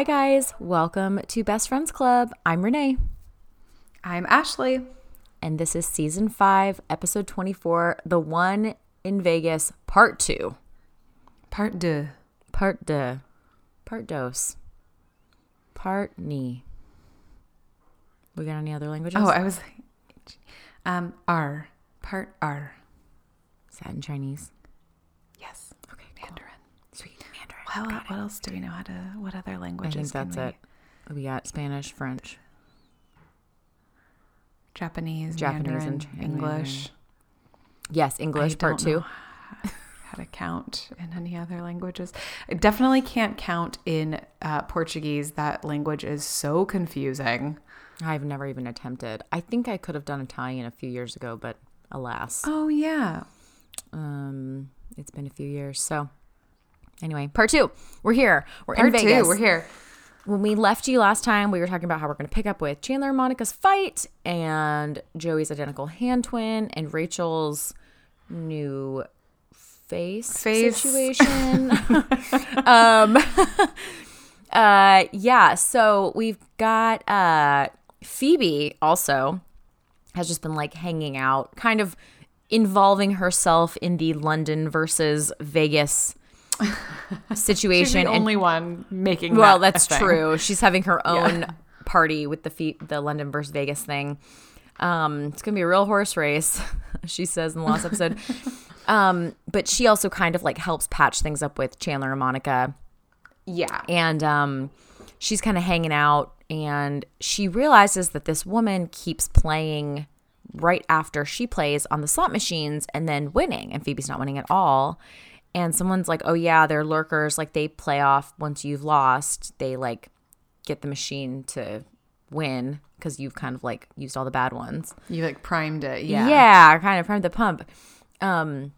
Hi, guys. Welcome to Best Friends Club. I'm Renee, I'm Ashley. and this is season five, episode 24, The One in Vegas, part two. Part de. Part de. Part dos. Part ni. We got any other languages? Oh, I was um R. Part R. Is that in Chinese? Yes. Okay, Mandarin. Sweet. Well, what else do we know how to what other languages? I think that's we- it. We got Spanish, French. Japanese, Japanese Mandarin, and- English. Yes, English, I part two. How to count in any other languages? I definitely can't count in uh, Portuguese. That language is so confusing. I've never even attempted. I think I could have done Italian a few years ago, but alas. Oh yeah. Um, it's been a few years. So, anyway, part two. We're here. We're Part in Vegas. two. We're here. When we left you last time, we were talking about how we're going to pick up with Chandler and Monica's fight, and Joey's identical hand twin, and Rachel's new face, Face. situation. um, uh, yeah. So we've got uh Phoebe also has just been like hanging out, kind of involving herself in the London versus Vegas situation. She's the and- only one making. well, that that's thing. true. She's having her own party with the fe- the London versus Vegas thing. Um, it's gonna be a real horse race, she says in the last episode. um, but she also kind of like helps patch things up with Chandler and Monica Yeah. and um, she's kind of hanging out and she realizes that this woman keeps playing right after she plays on the slot machines and then winning and phoebe's not winning at all and someone's like oh yeah they're lurkers like they play off once you've lost they like get the machine to win because you've kind of like used all the bad ones You like primed it. Yeah. yeah kind of primed the pump um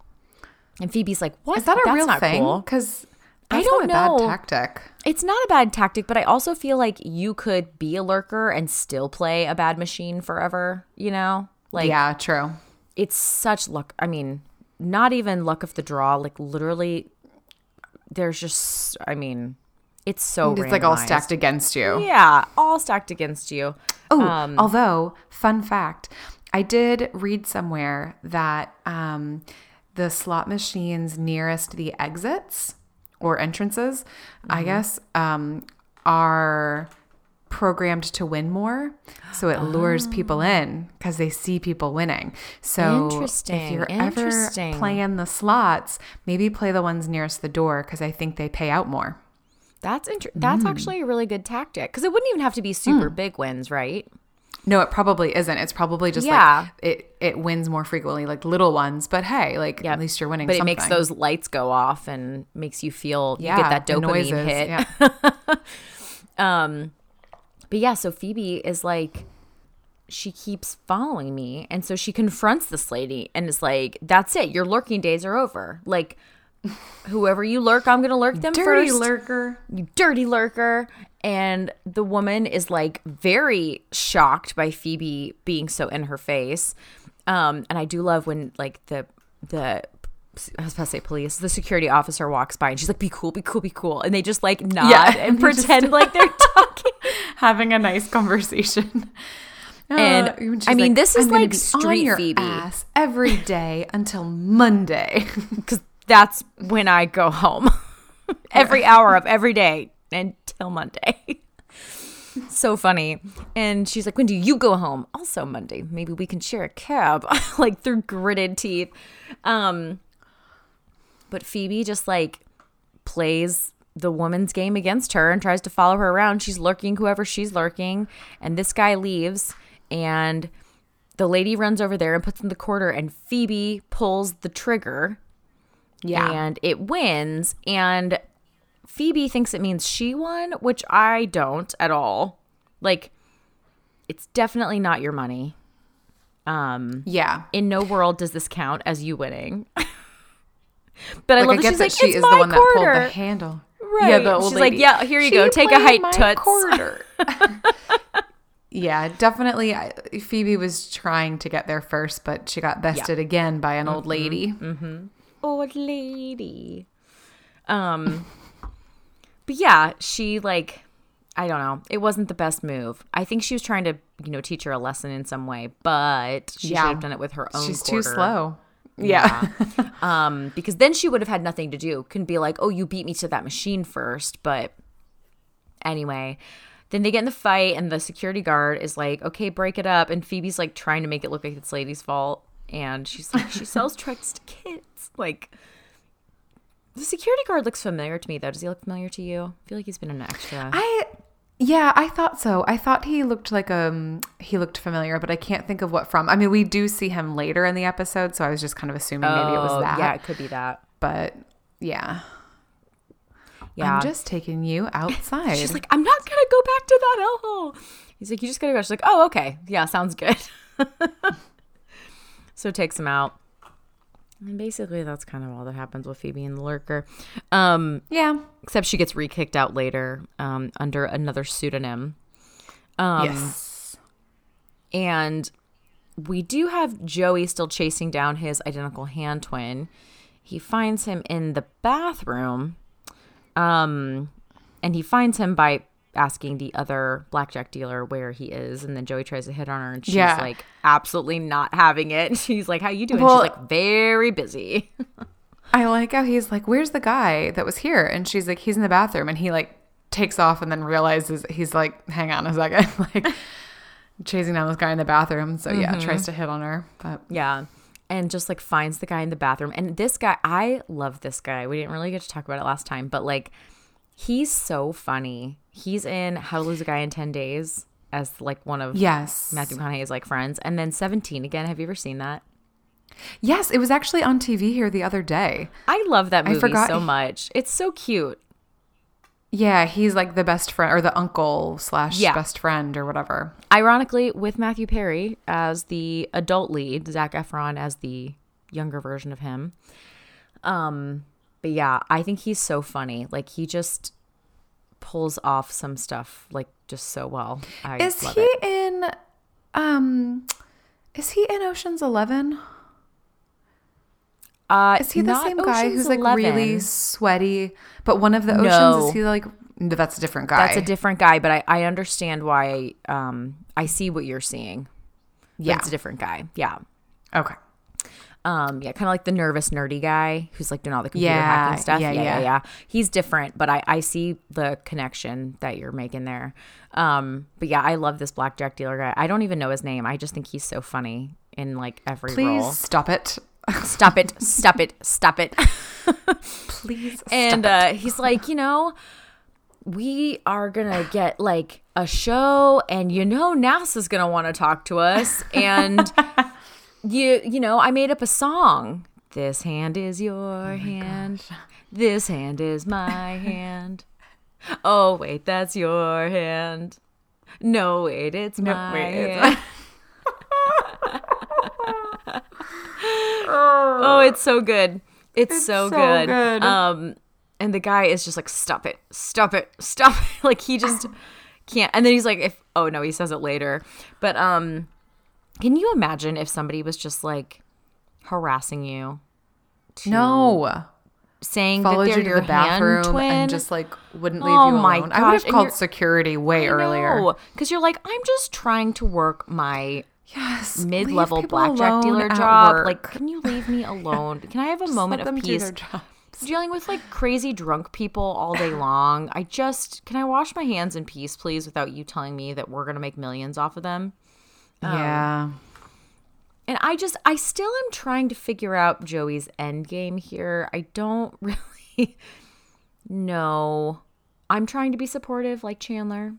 and phoebe's like what Is that a That's real not thing? cool. Because I don't know. Bad tactic. It's not a bad tactic, but I also feel like you could be a lurker and still play a bad machine forever, you know? Like yeah, true. it's such luck. I mean, not even luck of the draw, like literally there's just I mean, it's so It's like all stacked against you. Yeah, all stacked against you. Oh, Um, although fun fact, I did read somewhere that um, the slot machines nearest the exits or entrances, Mm-hmm. I guess, um, are programmed to win more. So it lures people ah. in because they see people winning. So if you're ever playing the slots, maybe play the ones nearest the door because I think they pay out more. That's inter- that's mm. actually a really good tactic cuz it wouldn't even have to be super mm. big wins, right? No, it probably isn't. It's probably just Yeah. like it, it wins more frequently, like little ones. But hey, like at least you're winning. But something. it makes those lights go off and makes you feel you yeah, get that dopamine noises, hit. Yeah. Um, But yeah, so Phoebe is like, she keeps following me. And so she confronts this lady and is like, that's it. Your lurking days are over. Like, whoever you lurk, I'm going to lurk them Dirty first. lurker. you dirty lurker. And the woman is like very shocked by Phoebe being so in her face. Um, and I do love when like the, the, I was about to say police. The security officer walks by and she's like, "Be cool, be cool, be cool," and they just like nod Yeah, and they just- pretend like they're talking. Having a nice conversation. And, Uh, I mean, this is "I'm like street on your Phoebe." ass every day until Monday. because that's when I go home every hour of every day until Monday. so funny. And she's like, When do you go home? Also Monday. Maybe we can share a cab, like through gritted teeth. Um, but Phoebe just like plays the woman's game against her and tries to follow her around. She's lurking whoever she's lurking. And this guy leaves and the lady runs over there and puts in the quarter and Phoebe pulls the trigger yeah. and it wins and phoebe thinks it means she won which i don't at all like it's definitely not your money um yeah. in no world does this count as you winning but i love I that get she's that like she is my the one that pulled the handle. right Yeah, the old she's like lady. yeah here you She go take a played height my toots quarter. yeah, definitely. I- Phoebe was trying to get there first, but she got bested again by an old lady. Mhm. Old lady. Um, but yeah, she like I don't know. It wasn't the best move. I think she was trying to, you know, teach her a lesson in some way, but she Yeah. should have done it with her own. She's quarter. too slow. Yeah. um, because then she would have had nothing to do. Couldn't be like, oh, you beat me to that machine first. But anyway, then they get in the fight, and the security guard is like, okay, break it up. And Phoebe's like trying to make it look like it's Lady's fault. And she's like, she sells tricks to kids. Like, the security guard looks familiar to me, though. Does he look familiar to you? I feel like he's been an extra. I yeah, I thought so. I thought he looked like um he looked familiar, but I can't think of what from. I mean, we do see him later in the episode, so I was just kind of assuming maybe it was Oh, that. Yeah, it could be that. But yeah. Yeah. I'm just taking you outside. She's like, I'm not gonna go back to that hellhole. He's like, you just gotta go. She's like, oh, okay, yeah, sounds good. so takes him out, and basically that's kind of all that happens with Phoebe and the lurker. Um, yeah. except she gets re-kicked out later um, under another pseudonym. Um, yes. And we do have Joey still chasing down his identical hand twin. He finds him in the bathroom. Um, and he finds him by asking the other blackjack dealer where he is. And then Joey tries to hit on her and she's Yeah. like absolutely not having it. She's like, How you doing? Well- she's like, very busy. I like how he's like, "Where's the guy that was here?" And she's like, "He's in the bathroom." And he like takes off and then realizes he's like, "Hang on a second. like chasing down this guy in the bathroom. So yeah, mm-hmm. tries to hit on her, but Yeah. And just like finds the guy in the bathroom. And this guy, I love this guy. We didn't really get to talk about it last time, but like he's so funny. He's in How to Lose a Guy in 10 Days as like one of yes, Matthew McConaughey's like friends. And then 17 again. Have you ever seen that? yes, it was actually on TV here the other day. I love that movie I forgot so much. It's so cute. Yeah, he's like the best friend or the uncle slash Yeah. best friend or whatever. Ironically, with Matthew Perry as the adult lead, Zac Efron as the younger version of him. Um, but yeah, I think he's so funny. Like he just pulls off some stuff like just so well. I Is he it. in um is he in Ocean's 11? Uh, Is he the same guy who's like 11. really sweaty? But one of the oceans No. is he like that's a different guy. That's a different guy, but I, I understand why. Um, I see what you're seeing. Yeah. it's a different guy. Yeah. okay. Um, yeah, kind of like the nervous, nerdy guy who's like doing all the computer Yeah, hacking stuff. yeah, Yeah, yeah, yeah. yeah, He's different, but I, I see the connection that you're making there. Um, but yeah, I love this blackjack dealer guy. I don't even know his name. I just think he's so funny in like every Please role. stop it. Stop it! Stop it! Stop it! Please and uh, he's like, you know, we are gonna get like a show, and you know, NASA's gonna want to talk to us, and you, you know, I made up a song. This hand is Oh your hand. This hand is my hand. Oh wait, that's your hand. No wait, it's No, my wait, it's- hand. oh, it's so good. It's, so, so good. good. Um, and the guy is just like, "Stop it! Stop it! Stop!" it." like he just can't. And then he's like, "If oh no," he says it later. But um, can you imagine if somebody was just like harassing you, to- No. saying Followed that they're you to your the bathroom and just like wouldn't leave Oh you alone. I would have and called security way earlier. because you're like, I'm just trying to work my Yes. mid-level blackjack dealer job. work. Like, can you leave me alone? Can I have a Just moment of peace? Dealing with like crazy drunk people all day long. I just can I wash my hands in peace, please, without you telling me that we're gonna make millions off of them. Yeah. And I just I still am trying to figure out Joey's end game here. I don't really know. I'm trying to be supportive like Chandler.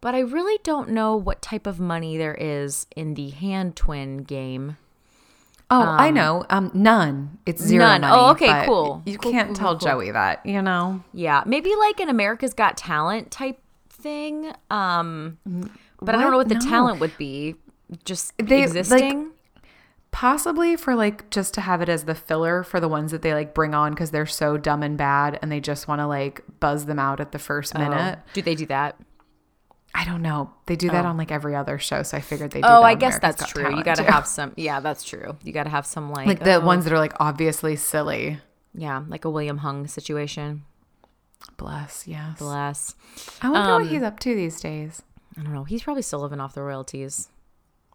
But I really don't know what type of money there is in the hand twin game. Oh, I know. Um, none. It's zero None. money. Oh, okay, cool. You Cool, can't cool, tell cool. Joey that, you know. Yeah, maybe like an America's Got Talent type thing. Um, but I don't know what the No. talent would be. Just They, like, existing. Possibly for like just to have it as the filler for the ones that they like bring on because they're so dumb and bad and they just want to like buzz them out at the first minute. do they do that? I don't know. They do that on like every other show, so I figured they. do Oh, I guess America's that's Got true. You got to have some. Yeah, that's true. You got to have some like like the oh, ones that are like obviously silly. Yeah, like a William Hung situation. Bless, yes. Bless. I wonder Um, what he's up to these days. I don't know. He's probably still living off the royalties.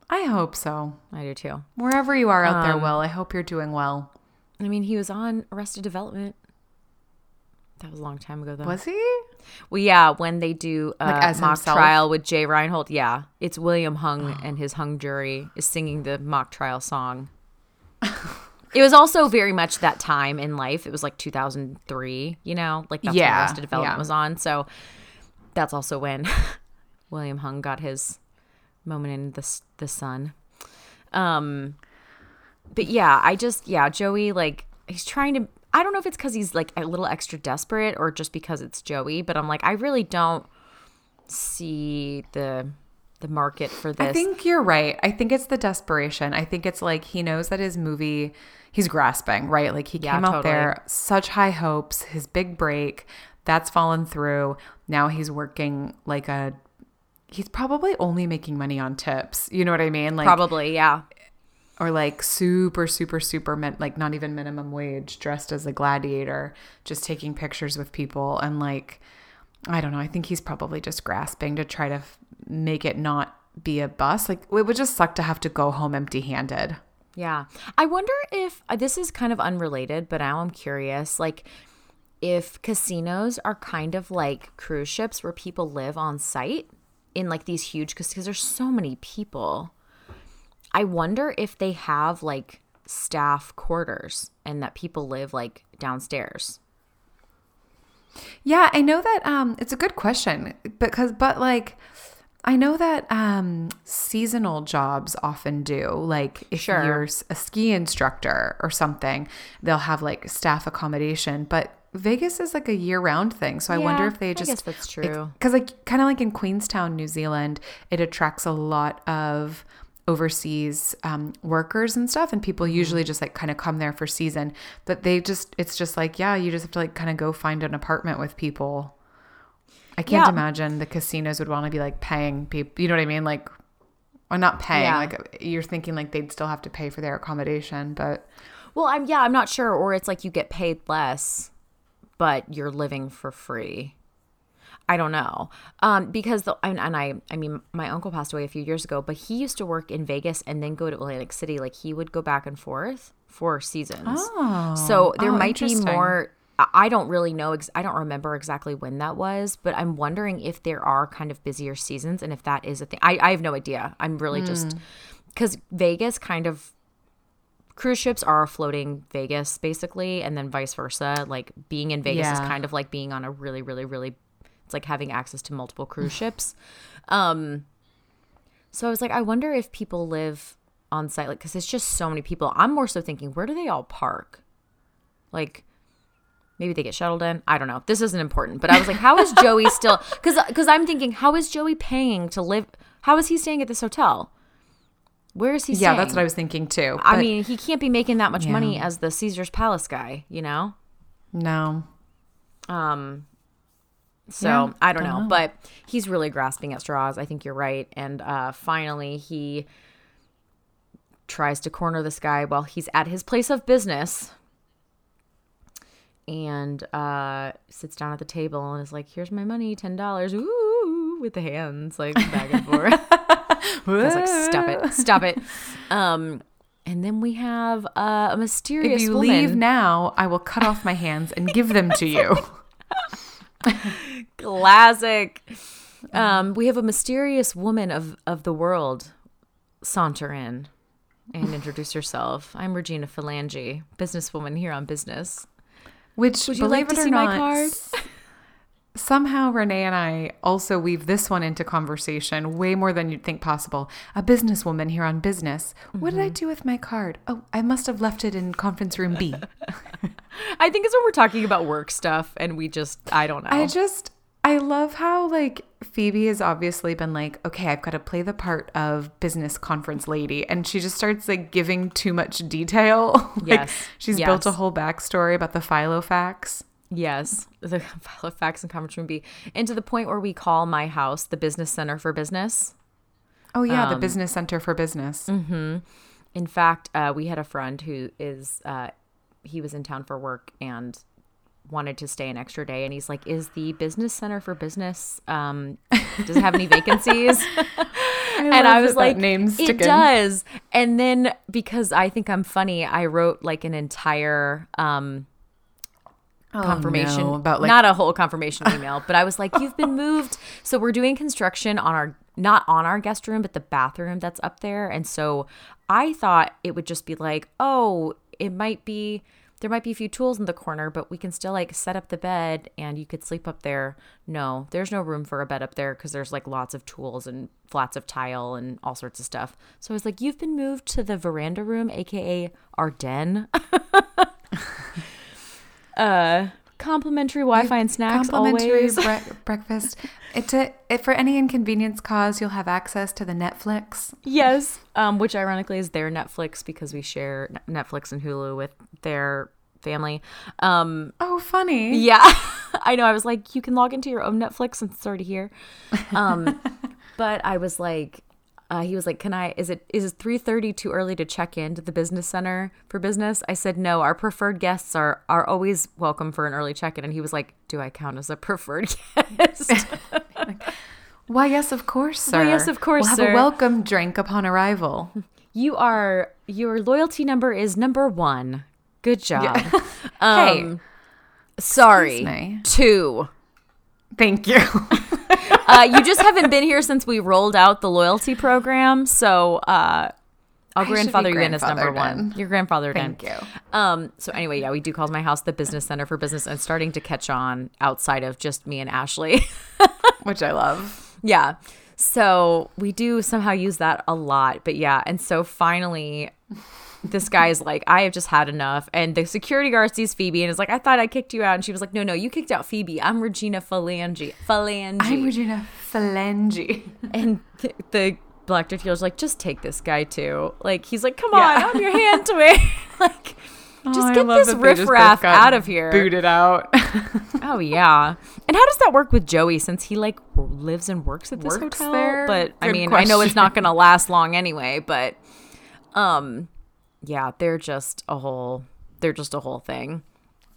I hope so. I do too. Wherever you are out there, Um, Will, I hope you're doing well. I mean, he was on Arrested Development. That was a long time ago, though. Was he? Well, yeah, when they do uh, Like mock himself? trial with Judge Reinhold, yeah, it's William Hung and his hung jury is singing the mock trial song. it was also very much that time in life. It was like 2003, you know, like that's when Arrested Development yeah. was on. So that's also when William Hung got his moment in the the sun. Um, but yeah, I just yeah, Joey like he's trying to. I don't know if it's because he's like a little extra desperate or just because it's Joey, but I'm like I really don't see the the market for this. I think you're right. I think it's the desperation. I think it's like he knows that his movie, he's grasping, right? Like he Yeah, came out totally. there, such high hopes, his big break, that's fallen through. Now he's working like a, he's probably only making money on tips. You know what I mean? Like, probably yeah. or like super, super, super, min- like not even minimum wage, dressed as a gladiator, just taking pictures with people. And like, I don't know. I think he's probably just grasping to try to f- make it not be a bust. Like, it would just suck to have to go home empty handed. Yeah. I wonder if uh, this is kind of unrelated, but now I'm curious like if casinos are kind of like cruise ships where people live on site in like these huge because there's so many people. I wonder if they have like staff quarters and that people live like downstairs. Yeah, I know that um it's a good question because but like I know that um seasonal jobs often do. Like if Sure. you're a ski instructor or something, they'll have like staff accommodation, but Vegas is like a year-round thing. So I wonder if they I just guess that's true. Cuz like kind of like in Queenstown, New Zealand, it attracts a lot of overseas um, workers and stuff and people Mm-hmm. usually just like kind of come there for season but they just it's just like yeah you just have to like kind of go find an apartment with people i can't Yeah. imagine the casinos would want to be like paying people you know what i mean like or not paying Yeah. like you're thinking like they'd still have to pay for their accommodation but Well, I'm yeah, I'm not sure or it's like you get paid less but you're living for free. I don't know. Um because the and, and I I mean my uncle passed away a few years ago, but he used to work in Vegas and then go to Atlantic City like he would go back and forth for seasons. oh So there Oh, might be more. I- don't really know. Ex- I don't remember exactly when that was, but I'm wondering if there are kind of busier seasons and if that is a thing. I, I have no idea. I'm really Hmm. just because Vegas kind of cruise ships are a floating Vegas basically, and then vice versa. Like being in Vegas is kind of like being on a really, really, really. It's like having access to multiple cruise ships. Um, so I was like, I wonder if people live on site, like, because it's just so many people. I'm more so thinking, where do they all park? Like, maybe they get shuttled in. I don't know. This isn't important, but I was like, how is Joey still? Because because I'm thinking, how is Joey paying to live? How is he staying at this hotel? Where is he? yeah staying? that's what i was thinking too I But mean, he can't be making that much money as the Caesar's Palace guy, you know. no Um, so Yeah, I don't, don't know, know. but he's really grasping at straws. I think you're right. And uh, finally, he tries to corner this guy while he's at his place of business and uh, sits down at the table and is like, "Here's my money, ten dollars." Ooh, with the hands like back and forth. I was like, "Stop it, stop it." Um, and then we have uh, a mysterious if you woman. leave now i will cut off my hands and give them to you Classic. Um, we have a mysterious woman of, of the world saunter in and introduce herself. I'm Regina Phalange, businesswoman here on business. Which, Would you believe like to it or see my not, Somehow Renee and I also weave this one into conversation way more than you'd think possible. A businesswoman here on business. What did I Mm-hmm. do with my card? Oh, I must have left it in conference room B. I think it's when we're talking about work stuff and we just, I don't know. I just I love how like Phoebe has obviously been like, okay, I've got to play the part of business conference lady, and she just starts like giving too much detail. like, Yes, she's built a whole backstory about the Filofax. Yes, the Filofax and Conference Room B. And to the point where we call my house the business center for business. Oh yeah, Um, the business center for business. mm. In fact, uh, we had a friend who is uh, he was in town for work and wanted to stay an extra day and he's like is the business center for business um does it have any vacancies and i was like name's it sticking." does and then because i think i'm funny i wrote like an entire um confirmation Oh, no, about, like- not a whole confirmation email but i was like you've been moved. So we're doing construction on our not on our guest room but the bathroom that's up there. And so i thought it would just be like oh it might be there might be a few tools in the corner but we can still like set up the bed and you could sleep up there. No there's no room for a bed up there because there's like lots of tools and flats of tile and all sorts of stuff. So i was like you've been moved to the veranda room aka our den uh complimentary wi-fi and snacks Complimentary always bre- breakfast. It, to, it for any inconvenience cause, you'll have access to the Netflix. yes um which ironically is their netflix because we share netflix and hulu with their family um Oh, funny. yeah i know i was like you can log into your own netflix and it's already here um but i was like uh, he was like can i is it is it 3.30 too early to check into the business center for business i said no our preferred guests are are always welcome for an early check-in and he was like do i count as a preferred guest Why, yes, of course, sir. Why, yes, of course, We'll have sir. a welcome drink upon arrival. You are your loyalty number is number one. Good job. hey, Um, Sorry, me. two. Thank you. Uh, you just haven't been here since we rolled out the loyalty program, so uh, I'll grandfather you in as number one. Your grandfather Thank in. you. Um, so anyway, yeah, we do call my house the business center for business, and starting to catch on outside of just me and Ashley. Which I love. Yeah. So we do somehow use that a lot. But yeah. And so finally, this guy's like, I have just had enough. And the security guard sees Phoebe and is like, I thought I kicked you out. And she was like, No, no, you kicked out Phoebe. I'm Regina Phalange. Phalange. I'm Regina Phalange. and th- the black dealer's like, Just take this guy too. Like, he's like, Come Yeah. on, I'm your hand to it. like, just Oh, get this that they just both riffraff out of here. Booted out. Oh yeah. And how does that work with Joey since he like lives and works at this Works hotel? there? But I Good mean, I know it's not going to last long anyway, but um yeah, they're just a whole they're just a whole thing.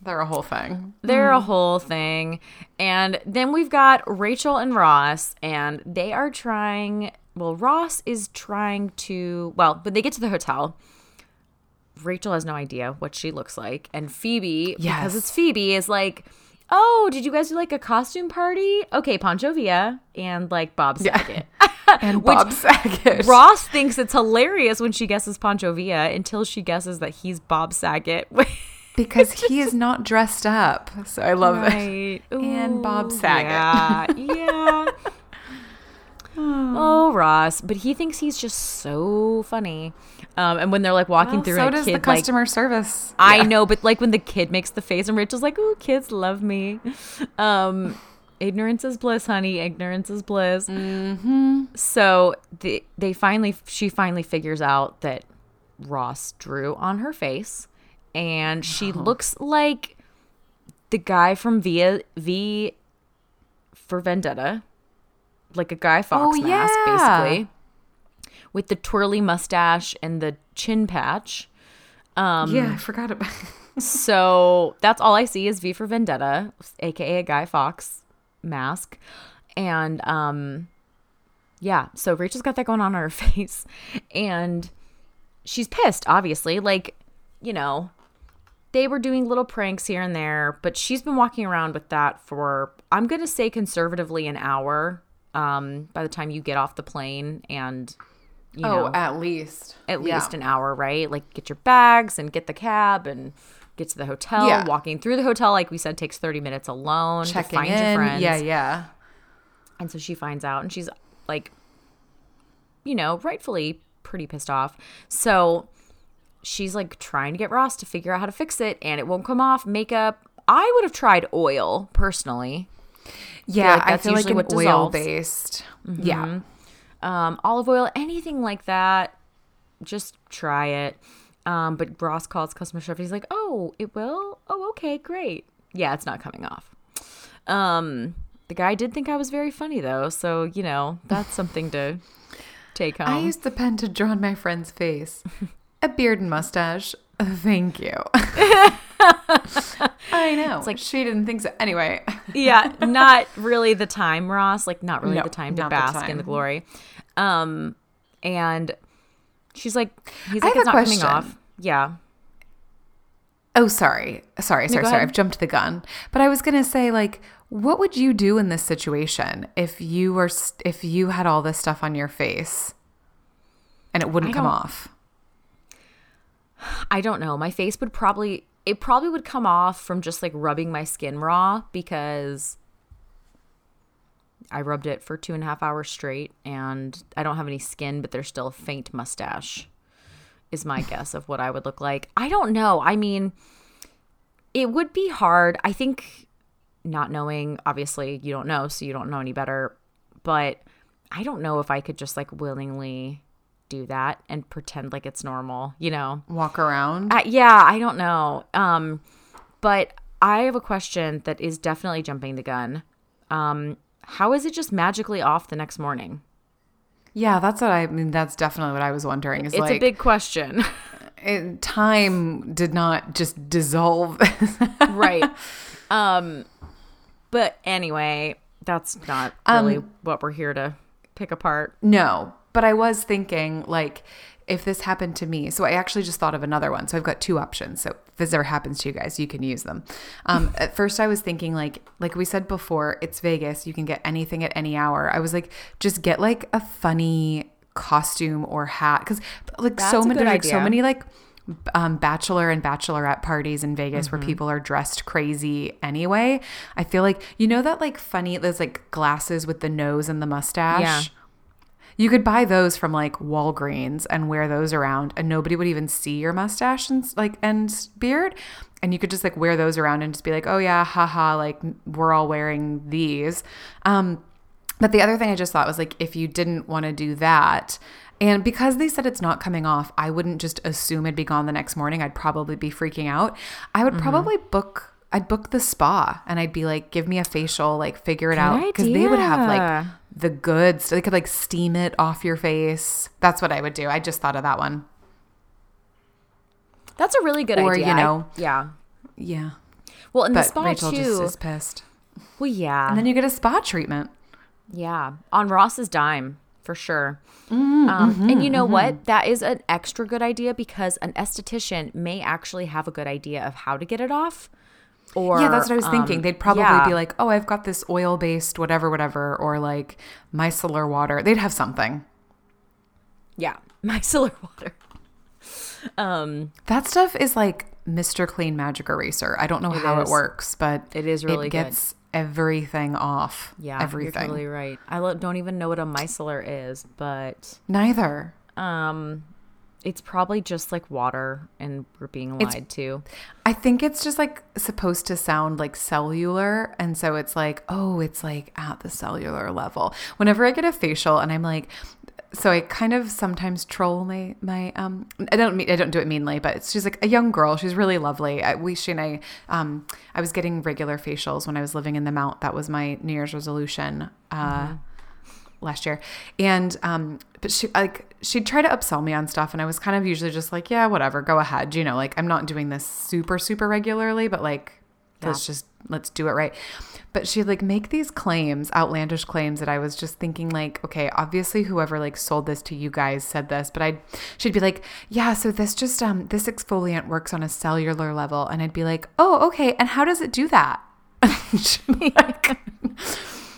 They're a whole thing. They're a mm. whole thing. And then we've got Rachel and Ross and they are trying well, Ross is trying to well, when they get to the hotel, Rachel has no idea what she looks like. And Phoebe, because it's Phoebe, is like, Oh, did you guys do like a costume party? Okay, Pancho Villa and like Bob Saget. And Bob Saget. Ross thinks it's hilarious when she guesses Pancho Villa until she guesses that he's Bob Saget. because he is not dressed up. So I love it. Right. And Bob Ooh, Saget. Yeah. yeah. Oh, Ross. But he thinks he's just so funny. Um, and when they're like walking Well, through so a does kid the like customer service. I Yeah. know, but like when the kid makes the face and Rachel's like, "Ooh, kids love me." Um, ignorance is bliss, honey. Ignorance is bliss. Mm-hmm. So they they finally she finally figures out that Ross drew on her face, and she looks like the guy from Via V for Vendetta, like a Guy Fawkes Oh, mask, yeah. basically, with the twirly mustache and the chin patch. Um, yeah, I forgot about. so that's all I see is V for Vendetta, aka a Guy Fawkes mask. And um yeah, so Rachel's got that going on on her face and she's pissed, obviously. Like, you know, they were doing little pranks here and there, but she's been walking around with that for I'm going to say conservatively an hour um by the time you get off the plane and you know oh, at least. at Yeah. least an hour, right? Like get your bags and get the cab and get to the hotel. Yeah. Walking through the hotel, like we said, takes 30 minutes alone checking to find in. your friends. Yeah, yeah. And so she finds out and she's like, you know, rightfully pretty pissed off. So she's like trying to get Ross to figure out how to fix it and it won't come off. Makeup. I would have tried oil personally. Yeah, like I feel like an oil based. Mm-hmm. Yeah. um, olive oil, anything like that. Just try it. Um, but Ross calls customer service. He's like, "Oh, it will. Oh, okay, great. Yeah, it's not coming off." Um, the guy did think I was very funny though, so you know that's something to take home. I used the pen to draw on my friend's face. A beard and mustache. Thank you. I know. It's like she didn't think so. Anyway, yeah, not really the time, Ross. Like not really No, the time to not the bask in the glory. Um, and she's like, he's like, it's not coming off. Yeah. Oh, sorry. Sorry, sorry, go sorry. I've jumped the gun. But I was going to say like what would you do in this situation if you were st- if you had all this stuff on your face and it wouldn't I come off? I don't know. My face would probably it probably would come off from just like rubbing my skin raw because I rubbed it for two and a half hours straight and I don't have any skin, but there's still a faint mustache, is my guess of what I would look like. I don't know. I mean, it would be hard. I think not knowing, obviously, you don't know, so you don't know any better, but I don't know if I could just like willingly do that and pretend like it's normal, you know? Walk around? Uh, yeah, I don't know. Um, but I have a question that is definitely jumping the gun. Um, how is it just magically off the next morning? yeah, that's what I mean. That's definitely what I was wondering. Is It's like a big question, it- time did not just dissolve. right? Um, but anyway, that's not really what we're here to pick apart. No, but I was thinking like if this happened to me. So I actually just thought of another one. So I've got two options. So if this ever happens to you guys, you can use them. Um, at first, I was thinking like like we said before, it's Vegas. You can get anything at any hour. I was like, just get like a funny costume or hat because like so That's a many like so many like um, bachelor and bachelorette parties in Vegas Mm-hmm. where people are dressed crazy anyway. I feel like you know that like funny those like glasses with the nose and the mustache. Yeah. You could buy those from like Walgreens and wear those around, and nobody would even see your mustache and like and beard. And you could just like wear those around and just be like, oh yeah, haha, like we're all wearing these. Um, but the other thing I just thought was like, if you didn't want to do that, and because they said it's not coming off, I wouldn't just assume it'd be gone the next morning. I'd probably be freaking out. I would probably book. I'd book the spa and I'd be like, give me a facial, like figure it out. Because they would have like the goods. They could like steam it off your face. That's what I would do. I just thought of that one. That's a really good Or, idea. you I- know, yeah. Yeah. Well, in the spa Rachel too. just is pissed. well, yeah. And then you get a spa treatment. Yeah, on Ross's dime for sure. Mm, um, mm-hmm, and you know what? That is an extra good idea because an esthetician may actually have a good idea of how to get it off. Or yeah, that's what I was thinking. um, They'd probably yeah. be like, oh, I've got this oil based whatever, whatever, or like micellar water. They'd have something. yeah, micellar water. Um, That stuff is like Mr. Clean Magic Eraser. I don't know how is. it works, but It is really it good. gets everything off. yeah, everything. You're totally right. I lo- don't even know what a micellar is, but Neither. um, it's probably just like water, and we're being It's- lied to. I think it's just like supposed to sound like cellular. And so it's like, oh, it's like at the cellular level. Whenever I get a facial and I'm like, so I kind of sometimes troll my my um I don't mean I don't do it meanly, but she's like a young girl. She's really lovely. I, we she and I um I was getting regular facials when I was living in the Mount. That was my New Year's resolution. Uh last year. And um but she like she'd try to upsell me on stuff and i was kind of usually just like yeah whatever go ahead you know like i'm not doing this super super regularly but like let's just let's do it right. But she'd like make these claims outlandish claims that i was just thinking like okay obviously whoever like sold this to you guys said this but i'd she'd be like yeah so this just um this exfoliant works on a cellular level and i'd be like oh okay and how does it do that? She'd be like,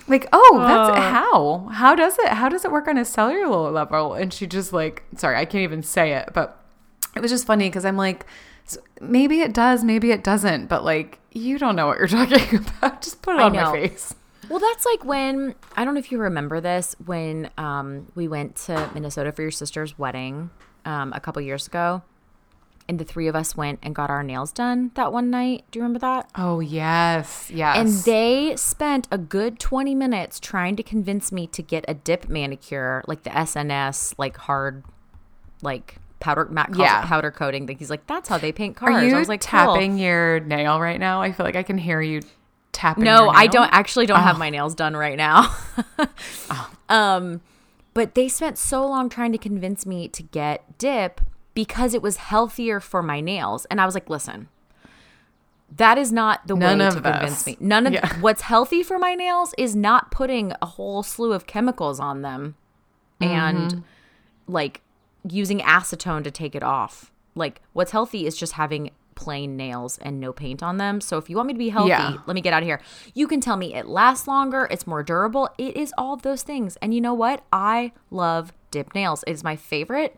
like oh that's how? How does it how does it work on a cellular level? And she just like sorry i can't even say it but it was just funny because i'm like maybe it does maybe it doesn't but like you don't know what you're talking about. Just put it I on know. my face. Well, that's like when I don't know if you remember this when um, we went to Minnesota for your sister's wedding um, a couple years ago, and the three of us went and got our nails done that one night. Do you remember that? oh yes yes And they spent a good twenty minutes trying to convince me to get a dip manicure, like the SNS, like hard, like powder Matt calls Yeah. it powder coating. Like he's like, that's how they paint are cars. you I was like, cool. tapping your nail right now i feel like i can hear you tapping No, I don't actually don't have Oh. my nails done right now. Um, but they spent so long trying to convince me to get dip because it was healthier for my nails. And I was like, listen, That is not the None way to convince me. None of Yeah. what's healthy for my nails is not putting a whole slew of chemicals on them and Mm-hmm. like using acetone to take it off. Like what's healthy is just having plain nails and no paint on them. So if you want me to be healthy, Yeah. let me get out of here. You can tell me it lasts longer, it's more durable. It is all of those things. And you know what? I love dip nails. It is my favorite.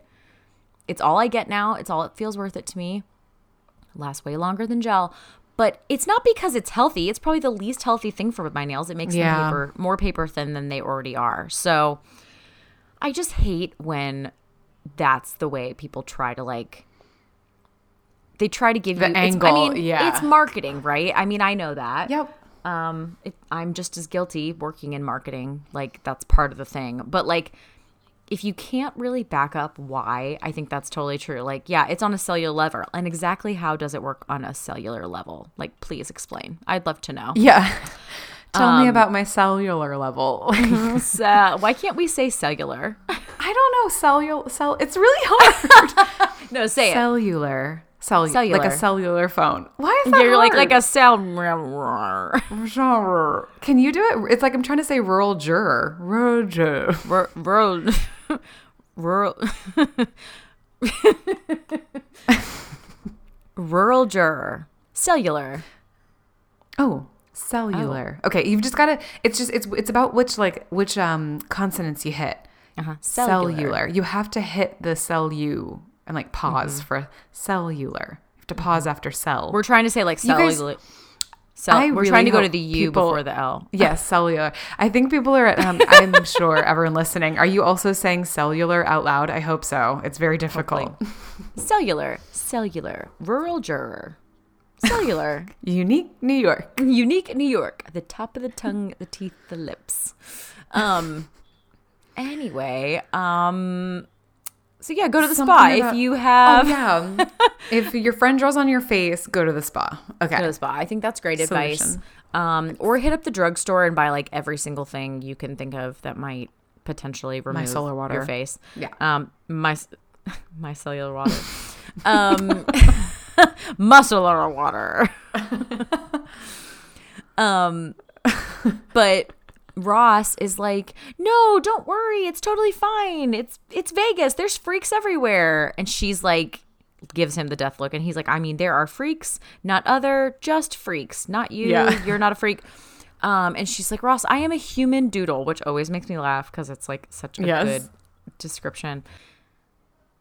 It's all I get now. It's all it feels worth it to me. Lasts way longer than gel. But it's not because it's healthy. It's probably the least healthy thing for my nails. It makes Yeah. them paper more paper thin than they already are. So I just hate when that's the way people try to like they try to give The you it's- angle, I mean, yeah. it's marketing, right? I mean, I know that. Yep. Um, it, I'm just as guilty working in marketing. Like that's part of the thing. But like, if you can't really back up why, I think that's totally true. Like, yeah, it's on a cellular level, and exactly how does it work on a cellular level? Like, please explain. I'd love to know. Yeah. Tell Um, me about my cellular level. So, why can't we say cellular? I don't know. Cellular. Cell. It's really hard. no, say it. cellular. Cellu- Like a cellular phone. Why is that You're like hard? like a cell. Can you do it? It's like I'm trying to say rural juror. Rural juror. rural rural rural juror cellular Oh, cellular. Okay, you've just got to. It's just it's it's about which like which um consonants you hit. uh-huh. Cellular. You have to hit the cell U and like pause for cellular. You have to pause after cell. we're trying to say like cellular cell, I we're really trying to go to the u people- before the l Yes, cellular. I think people are. Um, I'm sure everyone listening. Are you also saying cellular out loud? I hope so. It's very difficult. cellular cellular rural juror cellular Unique New York. unique new york the top of the tongue the teeth the lips um anyway um so yeah go to the spa Something if you have Oh yeah. if your friend draws on your face, go to the spa. Okay. go to the spa. I think that's great advice. Um, or hit up the drugstore and buy like every single thing you can think of that might potentially remove Micellar water. your face. Yeah. Um, my my cellular water. um, muscular water. um, but Ross is like, "No, don't worry. It's totally fine. It's it's Vegas. There's freaks everywhere." And she's like gives him the death look and he's like, "I mean, there are freaks, not other, just freaks. Not you. Yeah. You're not a freak." Um, and she's like, "Ross, I am a human doodle," which always makes me laugh cuz it's like such a Yes. good description.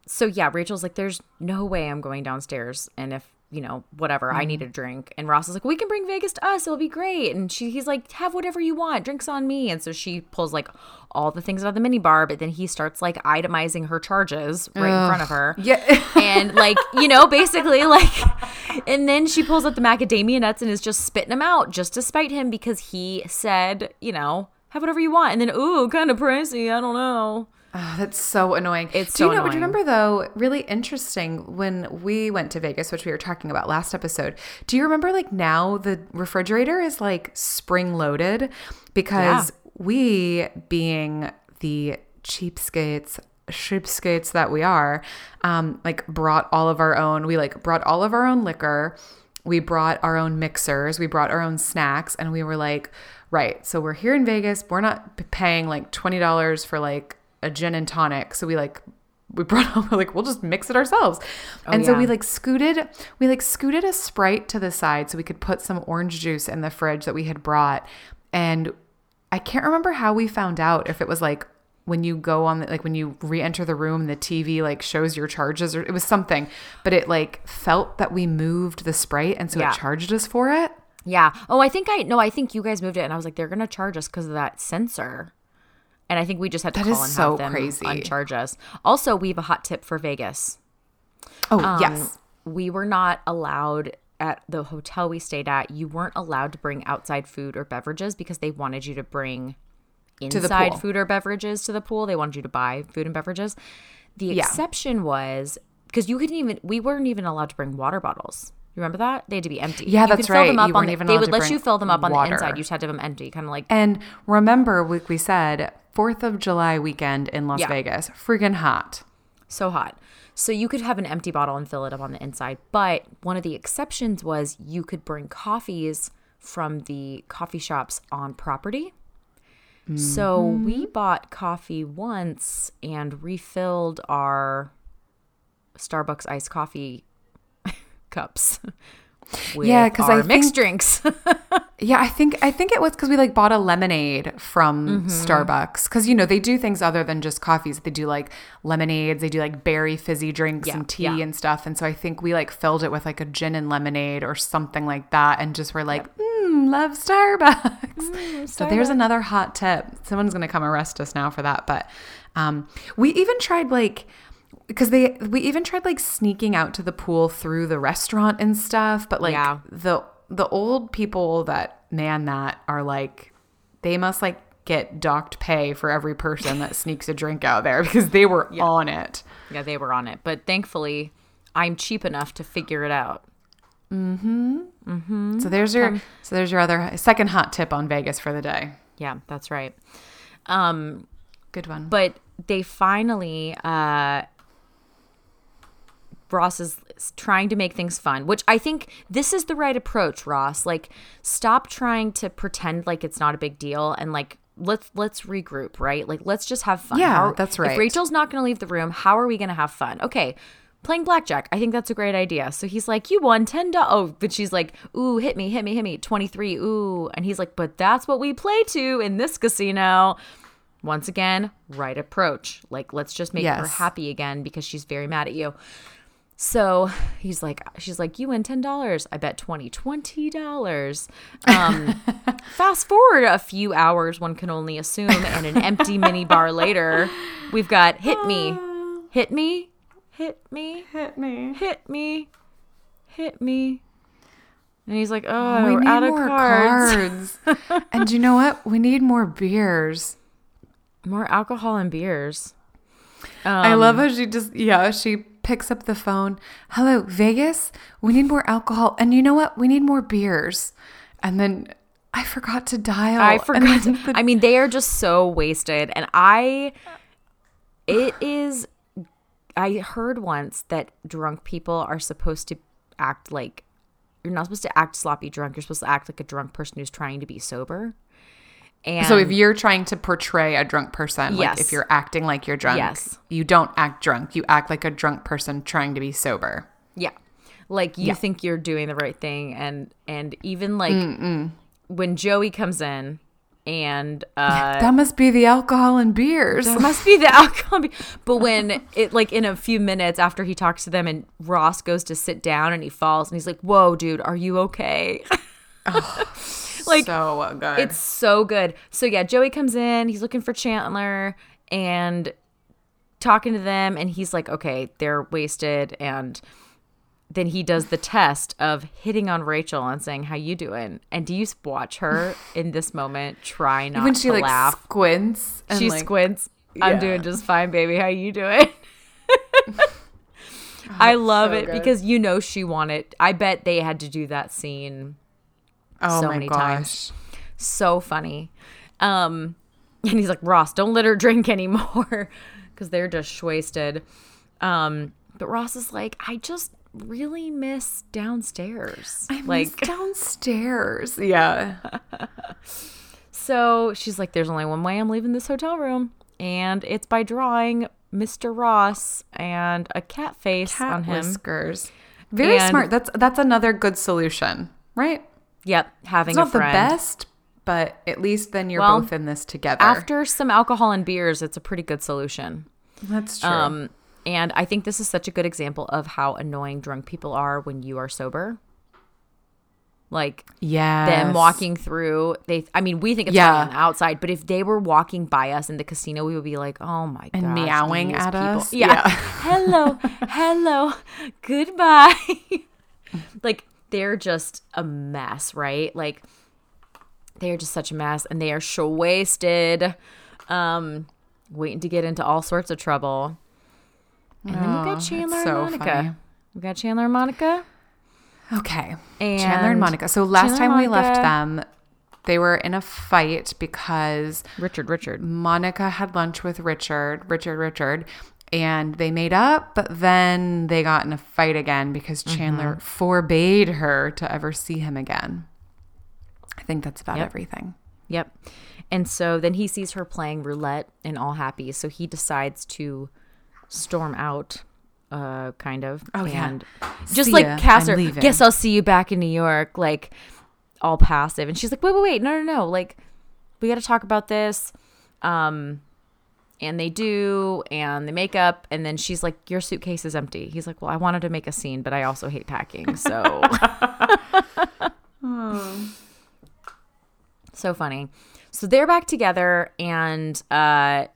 So yeah, Rachel's like, "There's no way I'm going downstairs and if you know, whatever. I Mm-hmm. need a drink. And Ross is like, we can bring Vegas to us. It'll be great. And she, he's like, have whatever you want. Drinks on me. And so she pulls like all the things out of the mini bar, but then he starts like itemizing her charges right in front of her. Yeah. and like, you know, basically like, and then she pulls out the macadamia nuts and is just spitting them out just to spite him because he said, you know, have whatever you want. And then, ooh, kind of pricey. I don't know. Oh, that's so annoying. It's do you so know? Do you remember though? Really interesting when we went to Vegas, which we were talking about last episode. Do you remember like now the refrigerator is like spring loaded because we, being the cheapskates, cheapskates that we are, um, like brought all of our own. We like brought all of our own liquor. We brought our own mixers. We brought our own snacks, and we were like, right. So we're here in Vegas. We're not paying like twenty dollars for like a gin and tonic. So we like we brought we're like we'll just mix it ourselves. Oh, and so we like scooted we like scooted a Sprite to the side so we could put some orange juice in the fridge that we had brought. And I can't remember how we found out if it was like when you go on the, like when you re-enter the room the TV like shows your charges or it was something but it like felt that we moved the Sprite and so Yeah. it charged us for it. Yeah. Oh, I think I no. I think you guys moved it, and I was like, they're gonna charge us because of that sensor. And I think we just had to That call and so have them crazy. uncharge us. Also, we have a hot tip for Vegas. Oh, Um, yes. we were not allowed at the hotel we stayed at. You weren't allowed to bring outside food or beverages because they wanted you to bring inside pool. food or beverages to the pool. They wanted you to buy food and beverages. The Yeah. exception was because you couldn't even. We weren't even allowed to bring water bottles. You remember that? They had to be empty. Yeah, You that's could fill them right. up You on the- even They would let you fill them up on water. the inside. You just had to have them empty, kind of like And remember, like we said, Fourth of July weekend in Las Yeah. Vegas, friggin' hot. so hot. So you could have an empty bottle and fill it up on the inside. But one of the exceptions was you could bring coffees from the coffee shops on property. So mm-hmm. we bought coffee once and refilled our Starbucks iced coffee cups. Yeah, 'cause I mixed think- drinks. Yeah, I think I think it was because we like bought a lemonade from Mm-hmm. Starbucks because you know they do things other than just coffees. They do like lemonades, they do like berry fizzy drinks Yeah, and tea yeah. and stuff. And so I think we like filled it with like a gin and lemonade or something like that, and just were like, mm, love Starbucks. so there's another hot tip. Someone's gonna come arrest us now for that, but um, we even tried like because they we even tried like sneaking out to the pool through the restaurant and stuff but like Yeah. the the old people that man that are like they must like get docked pay for every person that sneaks a drink out there because they were on it yeah, they were on it. But thankfully, I'm cheap enough to figure it out. Mm-hmm. Mm-hmm. So there's your so there's your other second hot tip on vegas for the day Yeah, that's right. Um, good one but they finally uh Ross is trying to make things fun, which I think this is the right approach, Ross. Like stop trying to pretend like it's not a big deal and like let's let's regroup, right? Like let's just have fun. Yeah, How- that's If right. Rachel's not going to leave the room, how are we going to have fun? Okay. Playing blackjack, I think that's a great idea. So he's like, "You won ten dollars." Oh, but she's like, "Ooh, hit me, hit me, hit me, 23. Ooh, and he's like, "But that's what we play to in this casino." Once again, right approach. Like, let's just make her happy again because she's very mad at you. So he's like, she's like, you win ten dollars. I bet 20 twenty dollars. Um, fast forward a few hours, one can only assume, and an empty mini bar later, we've got hit me, hit me, hit me, hit me hit me, hit me. And he's like, oh, we we're need out of cards. cards, and you know what we need more beers More alcohol and beers. I Um, love how she just yeah, she picks up the phone. Hello, Vegas. We need more alcohol. And you know what? We need more beers. And then I forgot to dial. I forgot. to- I mean, they are just so wasted, and I. It is. I heard once that drunk people are supposed to act like you're not supposed to act sloppy drunk. You're supposed to act like a drunk person who's trying to be sober. And so if you're trying to portray a drunk person, like if you're acting like you're drunk, Yes. you don't act drunk. You act like a drunk person trying to be sober. Yeah. Like you Yeah. think you're doing the right thing and and even like when Joey comes in and uh that must be the alcohol and beers. That must be the alcohol. But when it like in a few minutes after he talks to them and Ross goes to sit down and he falls and he's like, "Whoa, dude, are you okay?" like so good. it's so good. So yeah, Joey comes in, he's looking for Chandler and talking to them and he's like, "Okay, they're wasted." And then he does the test of hitting on Rachel and saying, "How you doing?" And do you watch her in this moment try not when she to like laugh? squints and she like, squints. I'm doing just fine, baby. How you doing? Oh, I love so it good. because you know she wanted. I bet they had to do that scene oh so my many gosh. times. so funny. Um, and he's like, Ross, don't let her drink anymore because they're just wasted. Um, but Ross is like, I just really miss downstairs. I like, miss downstairs. Yeah. so she's like, there's only one way I'm leaving this hotel room, and it's by drawing Mr. Ross and a cat face Cat on him. whiskers. Very And- smart. That's that's another good solution, right? Yep, having It's a not the best, but at least then you're Well, both in this together. After some alcohol and beers, it's a pretty good solution. that's true. Um, and I think this is such a good example of how annoying drunk people are when you are sober. Like yeah. them walking through, they. I mean, we think it's Yeah. on the outside, but if they were walking by us in the casino, we would be like, "Oh my god!" And meowing at us? Yeah. Yeah. hello, hello, goodbye. like they're just a mess, right? Like they are just such a mess, and they are so wasted, um, waiting to get into all sorts of trouble. And then Oh, we've got Chandler so and Monica. funny. We've got Chandler and Monica. Okay. And Chandler and Monica. So last Chandler and time we left them, they were in a fight because Richard, Richard. Monica had lunch with Richard, Richard, Richard, and they made up, but then they got in a fight again because Chandler Mm-hmm. forbade her to ever see him again. I think that's about Yep. everything. Yep. And so then he sees her playing roulette and all happy. So he decides to storm out, uh, kind of. Oh, yeah. and just See like ya, cast her, guess I'll see you back in New York, like all passive. And she's like, wait, wait, wait, no, no, no. Like, we got to talk about this. Um, and they do, and they make up, and then she's like, Your suitcase is empty. He's like, Well, I wanted to make a scene, but I also hate packing. So So funny. So they're back together and uh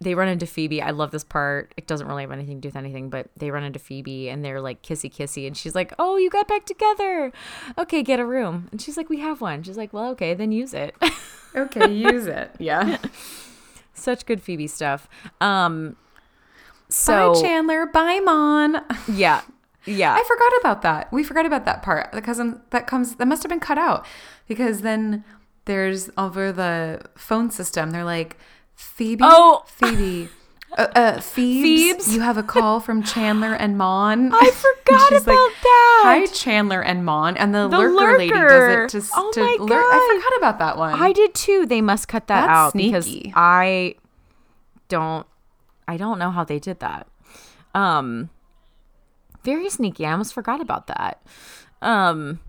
they run into Phoebe. I love this part. It doesn't really have anything to do with anything, but they run into Phoebe and they're like kissy kissy and she's like, "Oh, you got back together. Okay, get a room." And she's like, "We have one." She's like, "Well, okay, then use it." Okay, use it. Yeah. Such good Phoebe stuff. Um so Bye, Chandler. Bye, Mon. yeah. Yeah. I forgot about that. We forgot about that part because that comes that must have been cut out because then there's over the phone system. They're like, Phoebe, Oh. Phoebe, uh, uh, Phoebes, Phoebes? you have a call from Chandler and Mon. I forgot about like, that. Hi, Chandler and Mon, and the, The lurker, lady does it to, Oh to my lurk. I forgot about that one. I did too. They must cut that That's out sneaky. because I don't I don't know how they did that. Um very sneaky. I almost forgot about that. Um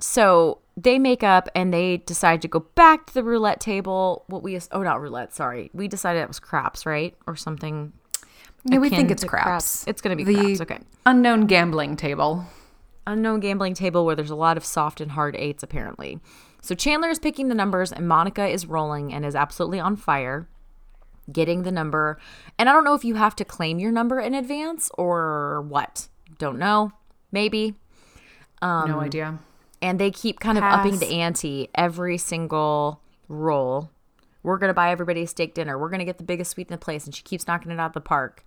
so they make up and they decide to go back to the roulette table. What we oh not roulette, sorry. We decided it was craps, right? Or something. yeah, we think it's to craps. It's gonna be the craps, okay. unknown gambling table. unknown gambling table where there's a lot of soft and hard eights apparently. So Chandler is picking the numbers and Monica is rolling and is absolutely on fire getting the number. And I don't know if you have to claim your number in advance or what. Don't know. Maybe. Um, no idea. And they keep kind of upping the ante every single roll. We're going to buy everybody a steak dinner. We're going to get the biggest suite in the place. And she keeps knocking it out of the park.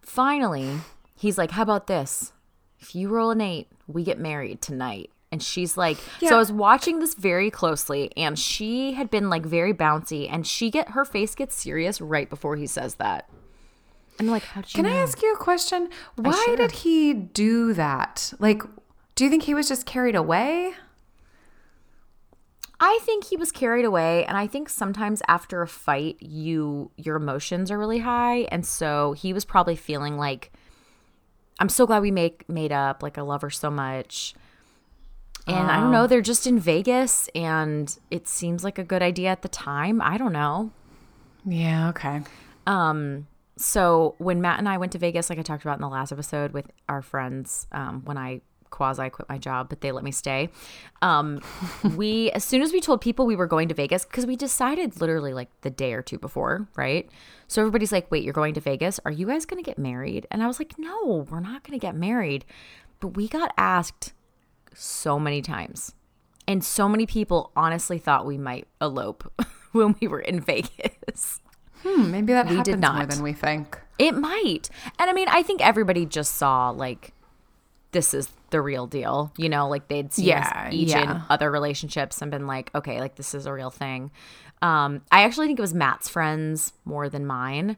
Finally, he's like, How about this? If you roll an eight, we get married tonight. And she's like, yeah. So I was watching this very closely, and she had been like very bouncy, and she get her face gets serious right before he says that. And I'm like, How did you Can I ask you a question? Why did he do that? Like, do you think he was just carried away? I think he was carried away and I think sometimes after a fight you your emotions are really high and so he was probably feeling like I'm so glad we make made up like I love her so much. And I don't know, they're just in Vegas and it seems like a good idea at the time. I don't know. Yeah, okay. Um so when Matt and I went to Vegas like I talked about in the last episode with our friends um when I quasi quit my job but they let me stay. Um we as soon as we told people we were going to Vegas cuz we decided literally like the day or two before, right? So everybody's like, "Wait, you're going to Vegas? Are you guys going to get married?" And I was like, "No, we're not going to get married." But we got asked so many times. And so many people honestly thought we might elope when we were in Vegas. Hmm, maybe that We happens did more than we think. It might. And I mean, I think everybody just saw like this is the real deal. You know, like they'd seen Yeah, us each in other relationships and been like, okay, like this is a real thing. Um, I actually think it was Matt's friends more than mine,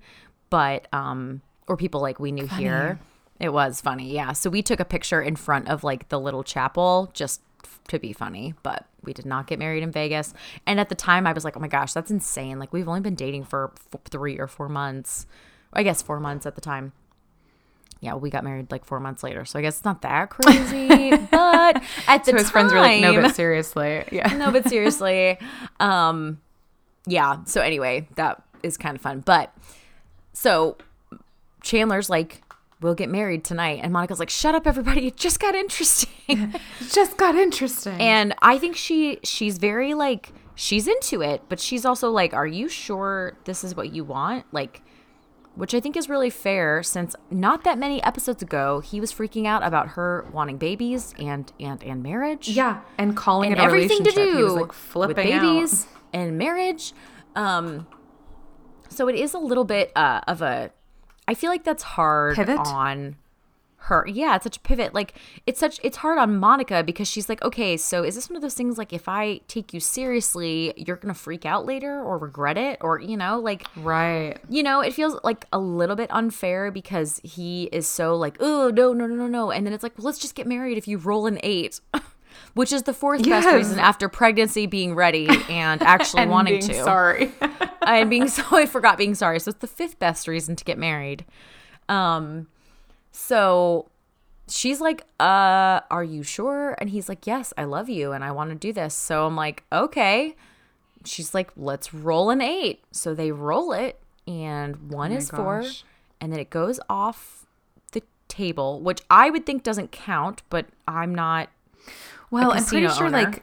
but um, or people like we knew here. It was funny, yeah. So we took a picture in front of like the little chapel just f- to be funny, but we did not get married in Vegas. And at the time, I was like, oh my gosh, that's insane. Like we've only been dating for f- three or four months. I guess four months at the time yeah, we got married like four months later. So I guess it's not that crazy. but at the So his time, friends were like, no, but seriously. Yeah. no, but seriously, um, yeah. So anyway, that is kind of fun. But so Chandler's like, we'll get married tonight, and Monica's like, shut up, everybody, it just got interesting. It just got interesting. and I think she she's very like she's into it, but she's also like, are you sure this is what you want? Like. Which I think is really fair since not that many episodes ago he was freaking out about her wanting babies and and and marriage yeah, and calling and it everything to do like with flipping babies and marriage. Um, so it is a little bit uh, of a. I feel like that's hard Pivot? on her. Yeah, it's such a pivot. Like it's such it's hard on Monica because she's like, okay, so is this one of those things like if I take you seriously, you're gonna freak out later or regret it or you know like Right. you know it feels like a little bit unfair because he is so like oh no no no no no and then it's like well, let's just get married if you roll an eight. Which is the fourth best reason after pregnancy being ready and actually And wanting to. Sorry. I'm being so I forgot being sorry. So it's the fifth best reason to get married. Um so she's like, "Uh, are you sure?" And he's like, "Yes, I love you and I want to do this." So I'm like, "Okay." She's like, "Let's roll an 8." So they roll it and one my is 4 and then it goes off the table, which I would think doesn't count, but I'm not Well, I'm pretty sure owner. like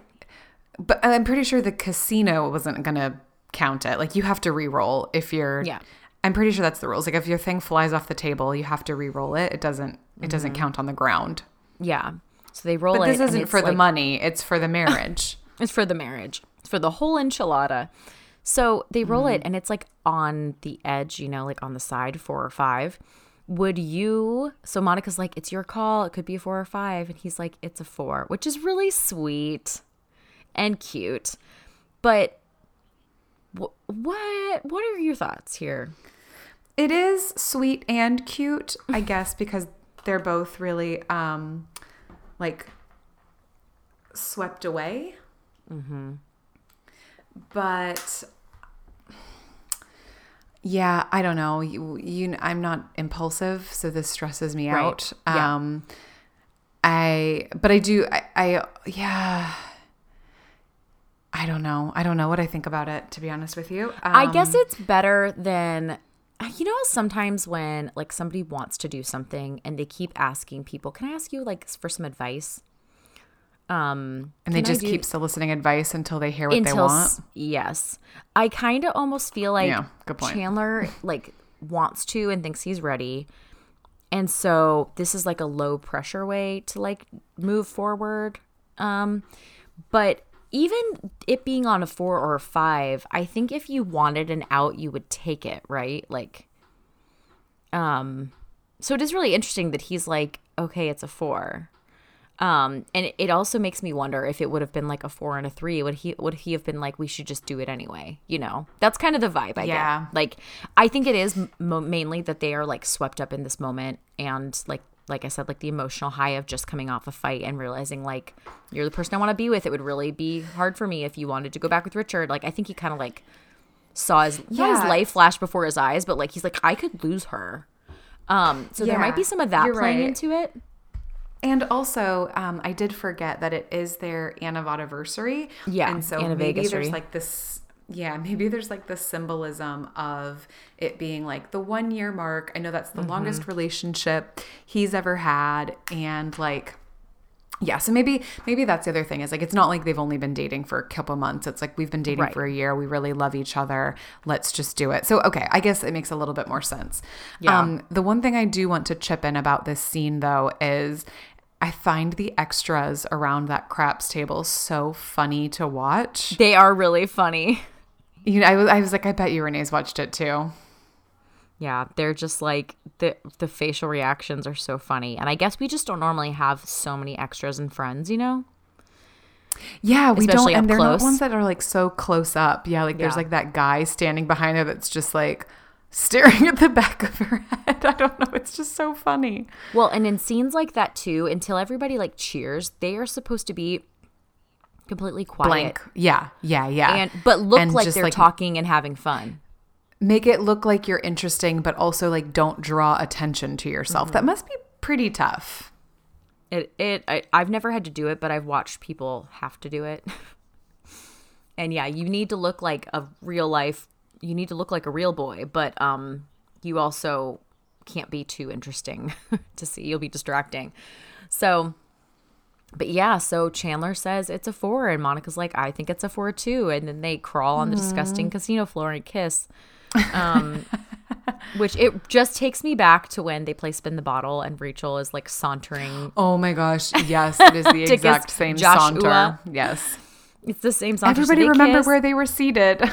but I'm pretty sure the casino wasn't gonna count it. Like you have to re-roll if you're Yeah. I'm pretty sure that's the rules. Like if your thing flies off the table, you have to re-roll it. It doesn't it doesn't mm-hmm. count on the ground. yeah. So they roll But it. this isn't for the money, it's for the marriage. It's for the marriage. It's for the whole enchilada. So they roll it mm-hmm. and it's like on the edge, you know, like on the side, four or five. Would you? So Monica's like, it's your call. It could be a four or five. And he's like, it's a four, which is really sweet and cute. But what what are your thoughts here? It is sweet and cute, I guess, because they're both really um like swept away. Mm-hmm. But yeah, I don't know. You, you, I'm not impulsive, so this stresses me Right. out. Yeah. Um, I, but I do. I, I, yeah. I don't know. I don't know what I think about it, to be honest with you. I Um, guess it's better than you know sometimes when like somebody wants to do something and they keep asking people, "Can I ask you like for some advice?" Um And they just do- keep soliciting advice until they hear what until they want. yes. I kind of almost feel like Yeah, good point. Chandler like wants to and thinks he's ready. And so this is like a low pressure way to like move forward. Um but even it being on a 4 or a 5, I think if you wanted an out you would take it, right? Like um so it is really interesting that he's like okay, it's a 4. Um, and it- it also makes me wonder if it would have been like a four and a three, would he would he have been like, we should just do it anyway? You know, that's kind of the vibe I Yeah. get. Like, I think it is mo- mainly that they are like swept up in this moment and like like I said, like the emotional high of just coming off a fight and realizing like you're the person I want to be with. It would really be hard for me if you wanted to go back with Richard. Like, I think he kind of like saw his not his life flash before his eyes, but like he's like, I could lose her. Um, so there might be some of that playing right. into it. And also, um, I did forget that it is their anniversary. Yeah, and so maybe there's like this. Yeah, maybe there's like the symbolism of it being like the one year mark. I know that's the Mm-hmm. longest relationship he's ever had, and like. Yeah, so maybe maybe that's the other thing is like it's not like they've only been dating for a couple months. It's like we've been dating Right. for a year. We really love each other. Let's just do it. So okay, I guess it makes a little bit more sense. Yeah. Um, the one thing I do want to chip in about this scene though is I find the extras around that craps table so funny to watch. They are really funny. You know, I was, I was like, I bet you Renee's watched it too. Yeah, they're just like the the facial reactions are so funny. And I guess we just don't normally have so many extras and friends, you know? Yeah, we Especially don't, and they're close. not ones that are like so close up. Yeah, like there's like that guy standing behind her that's just like staring at the back of her head. I don't know. It's just so funny. Well, and in scenes like that too, until everybody like cheers, they are supposed to be completely quiet. Blank. Yeah, yeah, yeah. And but look And like they're like, talking and having fun. make it look like you're interesting, but also like don't draw attention to yourself. Mm-hmm. That must be pretty tough. It it I, I've never had to do it, but I've watched people have to do it. and yeah, you need to look like a real life. You need to look like a real boy, but um, you also can't be too interesting to see. You'll be distracting. So, but yeah, so Chandler says it's a four, and Monica's like, I think it's a four too, and then they crawl on the disgusting casino floor and kiss. Um, which it just takes me back to when they play spin the bottle and Rachel is like sauntering Oh my gosh. Yes, it is the exact same Joshua. saunter. Yes. It's the same song. Everybody remember where they were seated.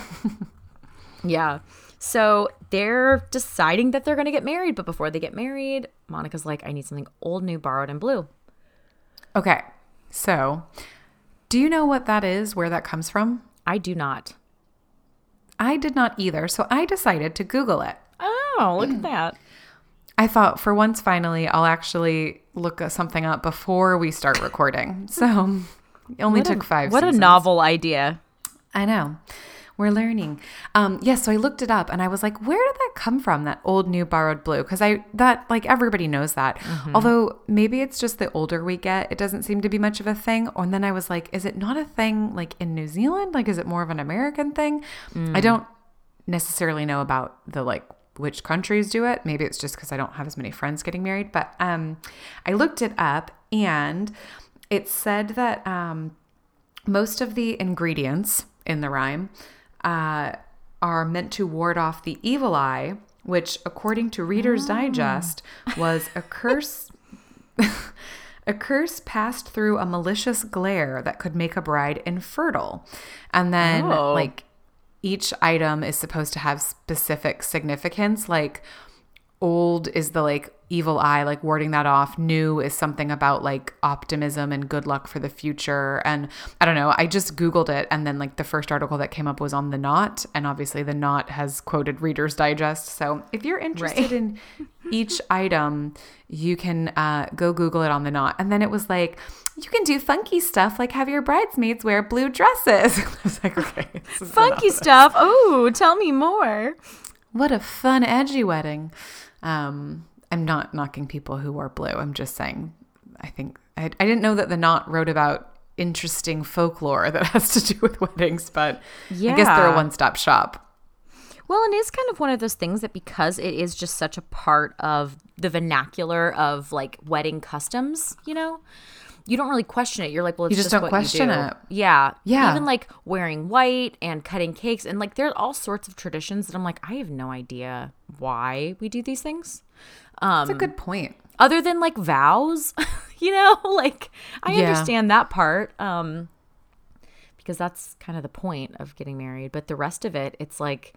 Yeah. So they're deciding that they're going to get married, but before they get married, Monica's like, I need something old, new, borrowed, and blue. Okay. So, do you know what that is, where that comes from? I do not. I did not either. So, I decided to Google it. Oh, look at that. I thought for once, finally, I'll actually look something up before we start recording. So, it only took five What a novel idea. I know. We're learning. Um, yes, so I looked it up and I was like, where did that come from? That old, new, borrowed blue? Because I that like everybody knows that. Although maybe it's just the older we get, it doesn't seem to be much of a thing. And then I was like, is it not a thing like in New Zealand? Like, is it more of an American thing? I don't necessarily know about the like which countries do it. Maybe it's just because I don't have as many friends getting married. But um, I looked it up and it said that um, most of the ingredients in the rhyme uh, are meant to ward off the evil eye, which, according to Reader's Digest, was a curse. A curse passed through a malicious glare that could make a bride infertile. And then, Oh. like, each item is supposed to have specific significance. Like, old is the like evil eye, like warding that off. New is something about like optimism and good luck for the future. And I don't know, I just Googled it. And then like the first article that came up was on The Knot. And obviously, The Knot has quoted Reader's Digest. So if you're interested Right. in each item, you can uh, go Google it on The Knot. And then it was like, you can do funky stuff like have your bridesmaids wear blue dresses. I was like, okay. Funky stuff. Oh, tell me more. what a fun, edgy wedding. Um, I'm not knocking people who wore blue. I'm just saying, I think I, I didn't know that the Knot wrote about interesting folklore that has to do with weddings, but I guess they're a one stop shop. Well, it is kind of one of those things that because it is just such a part of the vernacular of like wedding customs, you know, you don't really question it. You're like, well, it's You just don't what question do. it. Yeah, Yeah. Even like wearing white and cutting cakes and like there are all sorts of traditions that I'm like, I have no idea why we do these things, That's a good point. other than like vows. you know, like I Yeah. understand that part. Um, because that's kind of the point of getting married. But the rest of it, it's like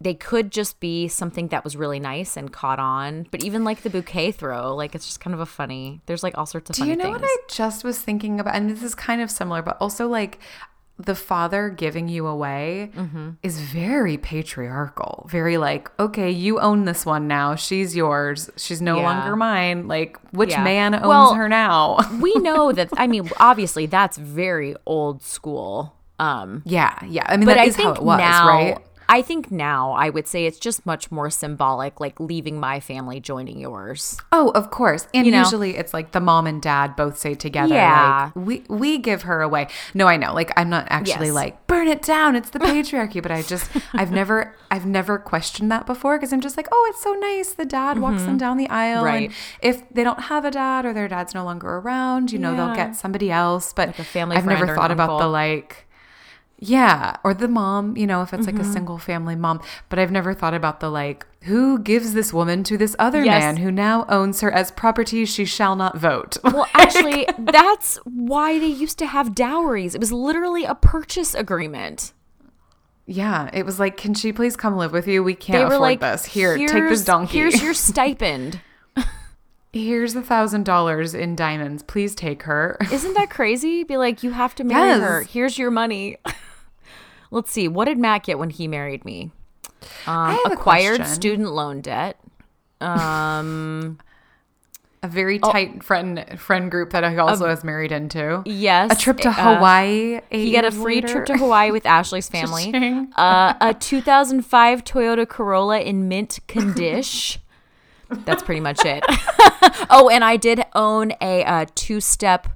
they could just be something that was really nice and caught on. But even like the bouquet throw, like it's just kind of a funny. There's like all sorts of Do funny you know things. what I just was thinking about? And this is kind of similar, but also like the father giving you away Mm-hmm. is very patriarchal. Very like, okay, you own this one now. She's yours. She's no Yeah. longer mine. Like, which Yeah. man owns Well, her now? we know that. I mean, obviously, that's very old school. Um, yeah, yeah. I mean, but that I is think how it was, now, right? I think now I would say it's just much more symbolic, like leaving my family, joining yours. Oh, of course. And You know? usually it's like the mom and dad both say together, Yeah. like, we, we give her away. No, I know. Like, I'm not actually Yes. like, burn it down. It's the patriarchy. but I just, I've never, I've never questioned that before because I'm just like, oh, it's so nice. The dad walks them down the aisle. Mm-hmm. Right. And if they don't have a dad or their dad's no longer around, you know, they'll get somebody else. But Like a family I've never thought about the like, yeah, or the mom, you know, if it's Mm-hmm. like a single family mom. But I've never thought about the like, who gives this woman to this other Yes. man who now owns her as property she shall not vote? Well, actually, that's why they used to have dowries. It was literally a purchase agreement. yeah, it was like, can she please come live with you? We can't afford like, this. Here, take this donkey. Here's your stipend. Here's a thousand dollars in diamonds. Please take her. Isn't that crazy? Be like, you have to marry Yes. her. Here's your money. Let's see. What did Matt get when he married me? Um, have a acquired student loan debt. Um, A very Oh. tight friend friend group that he also has married into. yes. A trip to uh, Hawaii. He got a free later. trip to Hawaii with Ashley's family. Uh, a 2005 Toyota Corolla in mint condition. That's pretty much it. oh, and I did own a uh, two-step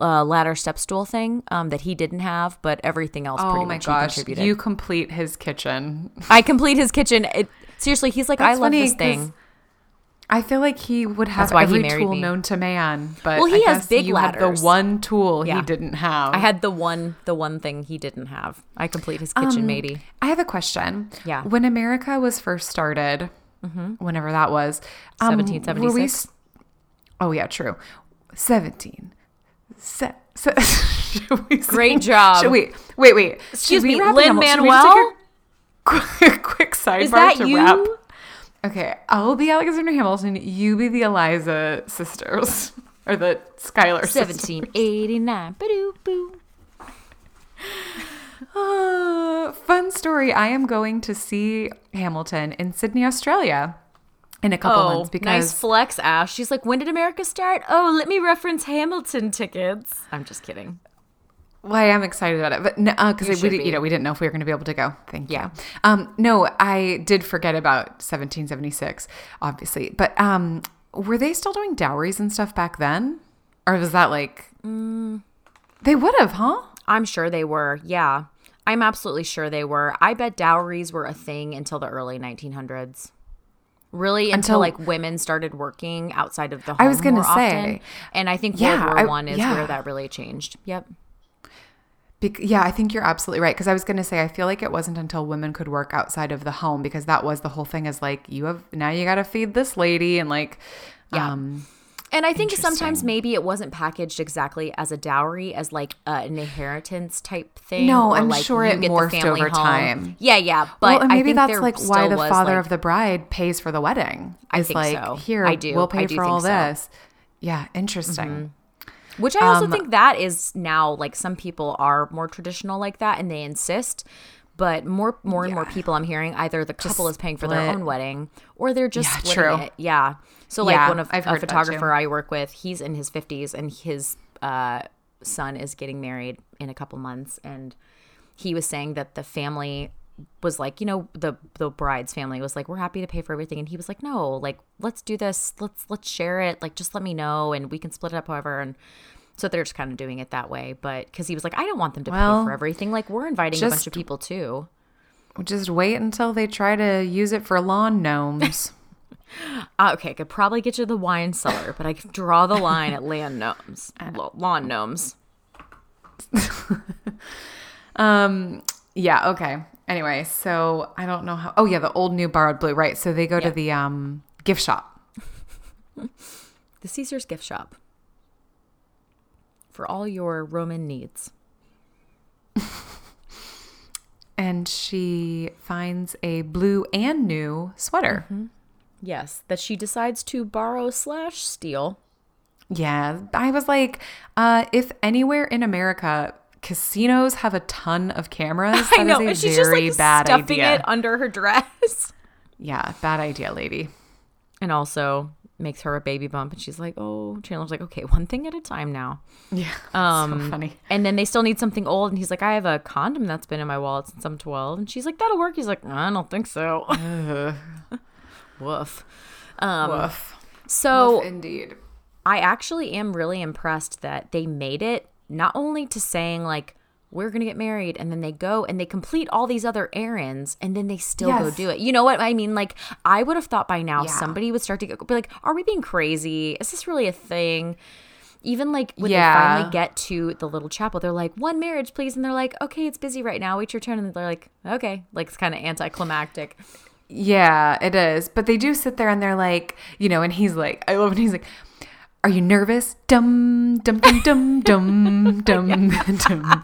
uh, ladder step stool thing um, that he didn't have, but everything else Oh pretty my much gosh, you complete his kitchen. I complete his kitchen. It, seriously, he's like, I love this thing. I feel like he would have every tool me. known to man, but Well, he I has big you had ladders. the one tool Yeah. he didn't have. I had the one, the one thing he didn't have. I complete his kitchen, Um, matey. I have a question. Yeah. When America was first started, whenever that was, um, were we 1776? oh yeah, true. Seventeen. Se- se- Great job. Should we wait? Wait. Excuse me, wrap Lin Hamil- should we just take Manuel. quick, quick sidebar Is that to you? wrap. Okay, I'll be Alexander Hamilton. You be the Eliza sisters or the Schuyler sisters. 1789. Ba-doo, boo. Uh, fun story. I am going to see Hamilton in Sydney, Australia, in a couple Oh, months because nice flex, Ash. She's like, when did America start? Oh, let me reference Hamilton tickets. I'm just kidding. Well, I am excited about it, but no, because You we be. you know we didn't know if we were going to be able to go. Thank Yeah. you. Um, no, I did forget about 1776, obviously, but um, were they still doing dowries and stuff back then, or was that like Mm. they would have, huh? I'm sure they were. Yeah. I'm absolutely sure they were. I bet dowries were a thing until the early 1900s. Really, until, Until- like women started working outside of the home. I was gonna more say. often. and I think Yeah, World War I- One is yeah. where that really changed. Yep. Bec- yeah, I think you're absolutely right. Because I was going to say, I feel like it wasn't until women could work outside of the home because that was the whole thing. Is like you have now you got to feed this lady and like, Yeah. um, And I think sometimes maybe it wasn't packaged exactly as a dowry, as like uh, an inheritance type thing. No, I'm like, sure it morphed over home. time. Yeah, yeah, but well, maybe think that's like why the father like- of the bride pays for the wedding. I think like, so. Here, I do. We'll pay do for all so. Mm-hmm. this. Yeah, interesting. Which I also Um, think that is now like some people are more traditional like that and they insist. But more, more and more people I'm hearing either the couple is paying for their own wedding or they're just Yeah, splitting true. it. Yeah. So like Yeah, one of I've a photographer I work with, he's in his 50s and his uh, son is getting married in a couple months, and he was saying that the family was like, you know, the the bride's family was like, we're happy to pay for everything, and he was like, no, like let's do this, let's let's share it, like just let me know, and we can split it up however, and. So they're just kind of doing it that way, but because he was like, I don't want them to pay for everything. Like we're inviting a bunch of people too. Just wait until they try to use it for lawn gnomes. Uh, okay, I could probably get you the wine cellar, but I could draw the line at land gnomes, lawn gnomes. um, yeah. Okay. Anyway, so I don't know how. Oh yeah, the old new borrowed blue. Right. So they go Yeah. to the um gift shop. The Caesars gift shop for all your Roman needs. and she finds a blue and new sweater. Yes, that she decides to borrow slash steal. Yeah, I was like, uh, if anywhere in America casinos have a ton of cameras, that I know, is and a she's just very like bad stuffing idea. it under her dress, Yeah, bad idea, lady. and also makes her a baby bump. And she's like, "Oh," Chandler's like, "Okay, one thing at a time now." Yeah, Um, so funny. And then they still need something old, and he's like, "I have a condom that's been in my wallet since I'm 12." And she's like, "That'll work." He's like, "I don't think so." Woof. Um, woof. So Woof indeed. I actually am really impressed that they made it not only to saying like we're gonna get married and then they go and they complete all these other errands and then they still go do it. You know what I mean? Like I would have thought by now Yeah. somebody would start to go, be like, "Are we being crazy? Is this really a thing?" Even like when Yeah. they finally get to the little chapel, they're like, "One marriage, please," and they're like, "Okay, it's busy right now. Wait your turn." And they're like, "Okay," like it's kind of anticlimactic. Yeah, it is. But they do sit there and they're like, you know, and he's like, I love when he's like, Are you nervous? Dum dum dum dum dum dum dum.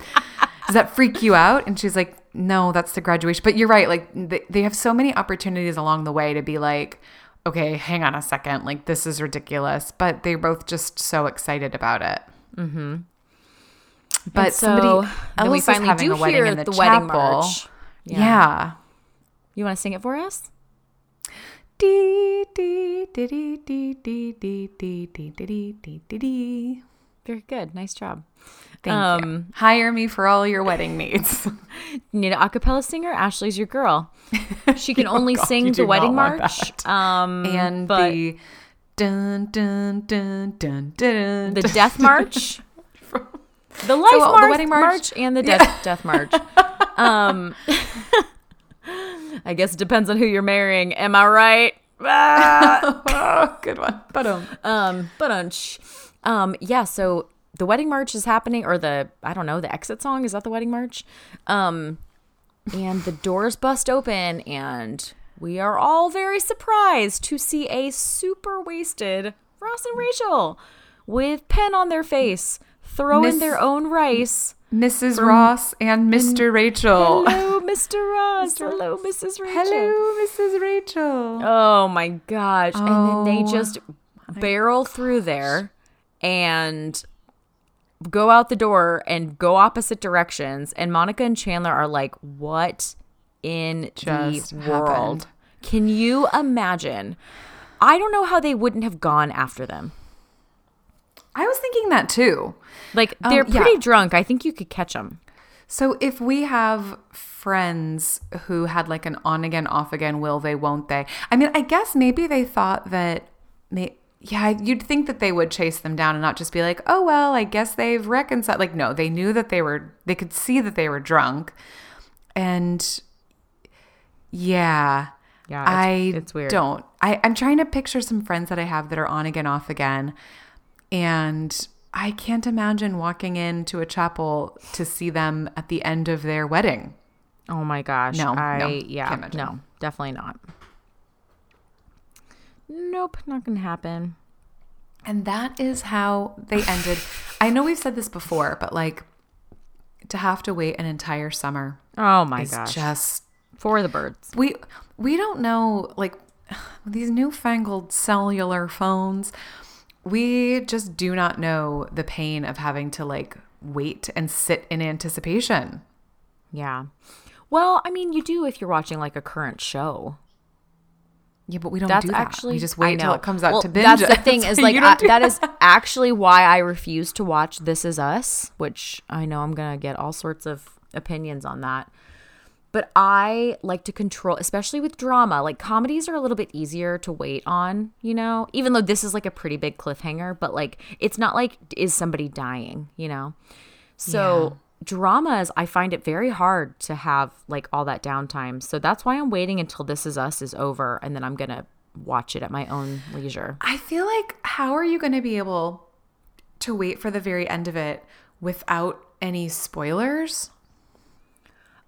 Does that freak you out? And she's like, No, that's the graduation. But you're right. Like they, they have so many opportunities along the way to be like, okay, hang on a second. Like this is ridiculous. But they're both just so excited about it. Mm-hmm. But And so somebody then we else is finally having do a wedding in the, the wedding march. yeah. You want to sing it for us? Dee, dee, dee, dee, dee, dee, dee, dee, dee, dee, dee, dee, dee. Very good. Nice job. Thank you. Um, Hire me for all your wedding needs. Need an acapella singer? Ashley's your girl. She can only God, sing the wedding march. Um, and but the dun dun dun dun dun. the death march, the life So, uh, the wedding march- and the death death march. Um, I guess it depends on who you're marrying. Am I right? Ah. oh, good one. But um, um, but um, yeah. So the wedding march is happening, or the I don't know, the exit song is that the wedding march? Um, and the doors bust open, and we are all very surprised to see a super wasted Ross and Rachel with pen on their face, throwing Miss- their own rice. Mrs. Ross and Mr. Rachel. Hello, Mr. Ross. Hello, Mrs. Rachel. Hello, Mrs. Rachel. Oh my gosh. and then they Oh just barrel through there and go out the door and go opposite directions. And Monica and Chandler are like, what in Just the world? happened. Can you imagine? I don't know how they wouldn't have gone after them. I was thinking that too. Like, Um, they're yeah. pretty drunk. I think you could catch them. So if we have friends who had like an on again, off again, will they, won't they? I mean, I guess maybe they thought that, may, yeah, you'd think that they would chase them down and not just be like, oh, well, I guess they've reconciled. Like, no, they knew that they were, they could see that they were drunk. And yeah. Yeah, it's- I it's weird. don't. I, I'm trying to picture some friends that I have that are on again, off again. And I can't imagine walking into a chapel to see them at the end of their wedding. Oh my gosh. No, I, no, yeah, no, definitely not. Nope, not gonna happen. And that is how they ended. I know we've said this before, but like to have to wait an entire summer Oh my is gosh. just For the birds. we we don't know like these newfangled cellular phones. We just do not know the pain of having to like wait and sit in anticipation. Yeah. Well, I mean, you do if you're watching like a current show. Yeah, but we don't That's do that. actually we just wait until it comes out Well, to binge. That's the thing is like I, that is actually why I refuse to watch This Is Us, which I know I'm gonna get all sorts of opinions on that. But I like to control, especially with drama. Like comedies are a little bit easier to wait on, you know. Even though this is like a pretty big cliffhanger, but like it's not like is somebody dying, you know. So dramas, I find it very hard to have like all that downtime. So that's why I'm waiting until This Is Us is over, and then I'm gonna watch it at my own leisure. I feel like how are you going to be able to wait for the very end of it without any spoilers?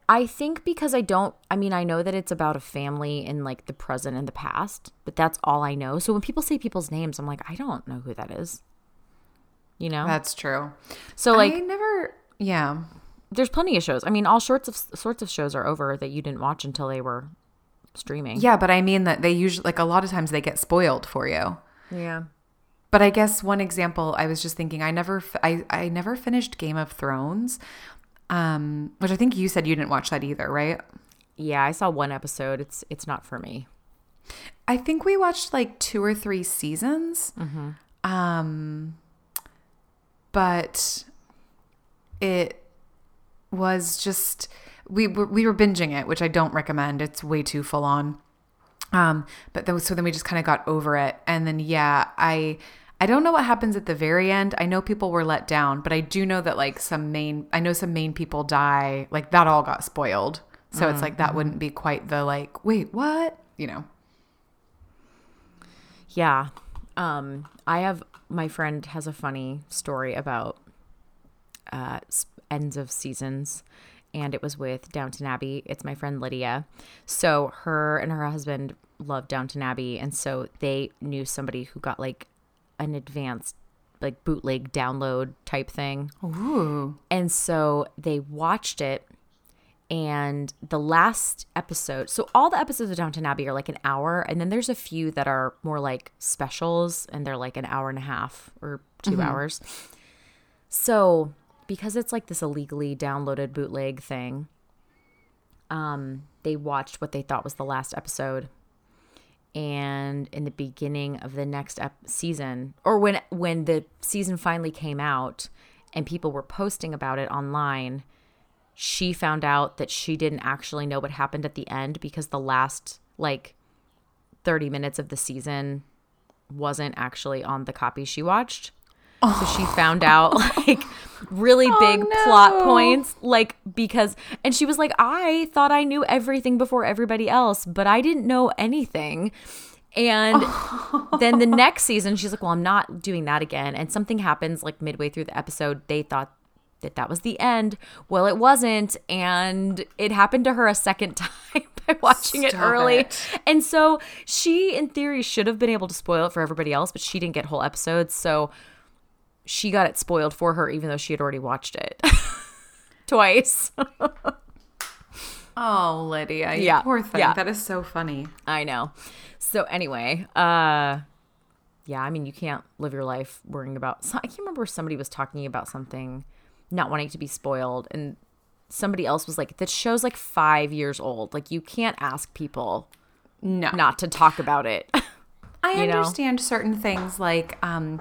I think because I don't, I mean, I know that it's about a family in like the present and the past, but that's all I know. So when people say people's names, I'm like, I don't know who that is. You know? That's true. so like I never yeah. there's plenty of shows. I mean, all sorts of sorts of shows are over that you didn't watch until they were streaming. Yeah, but I mean that they usually like a lot of times they get spoiled for you. Yeah. But I guess one example I was just thinking I never I I never finished Game of Thrones. Um which I think you said you didn't watch that either, right? Yeah, I saw one episode. It's it's not for me. I think we watched like two or three seasons. Um, but it was just we were we were binging it, which I don't recommend. It's way too full on. Um, but then, so then we just kind of got over it, and then yeah, I I don't know what happens at the very end. I know people were let down, but I do know that like some main I know some main people die. Like that all got spoiled. So it's like that wouldn't be quite the like wait what you know. Yeah. Um, I have my friend has a funny story about uh, ends of seasons, and it was with Downton Abbey. It's my friend Lydia. So her and her husband loved Downton Abbey, and so they knew somebody who got like an advanced like bootleg download type thing. Ooh. And so they watched it. And the last episode, so all the episodes of Downton Abbey are like an hour, and then there's a few that are more like specials, and they're like an hour and a half or 2 hours. So because it's like this illegally downloaded bootleg thing, um, they watched what they thought was the last episode, and in the beginning of the next ep- season, or when when the season finally came out, and people were posting about it online she found out that she didn't actually know what happened at the end because the last like 30 minutes of the season wasn't actually on the copy she watched. So she oh. found out like really oh, big plot no. points like because and she was like I thought I knew everything before everybody else, but I didn't know anything. And then the next season she's like, "Well, I'm not doing that again." And something happens like midway through the episode. They thought that that was the end. Well, it wasn't, and it happened to her a second time by watching it early. it. And so she, in theory, should have been able to spoil it for everybody else, but she didn't get whole episodes, so she got it spoiled for her, even though she had already watched it twice. Oh, Lydia. Yeah, Poor thing. yeah. That is so funny. I know. So anyway, uh yeah, I mean you can't live your life worrying about so I can't remember somebody was talking about something not wanting to be spoiled and somebody else was like that show's like 5 years old. Like you can't ask people No. not to talk about it. I you know? understand certain things like um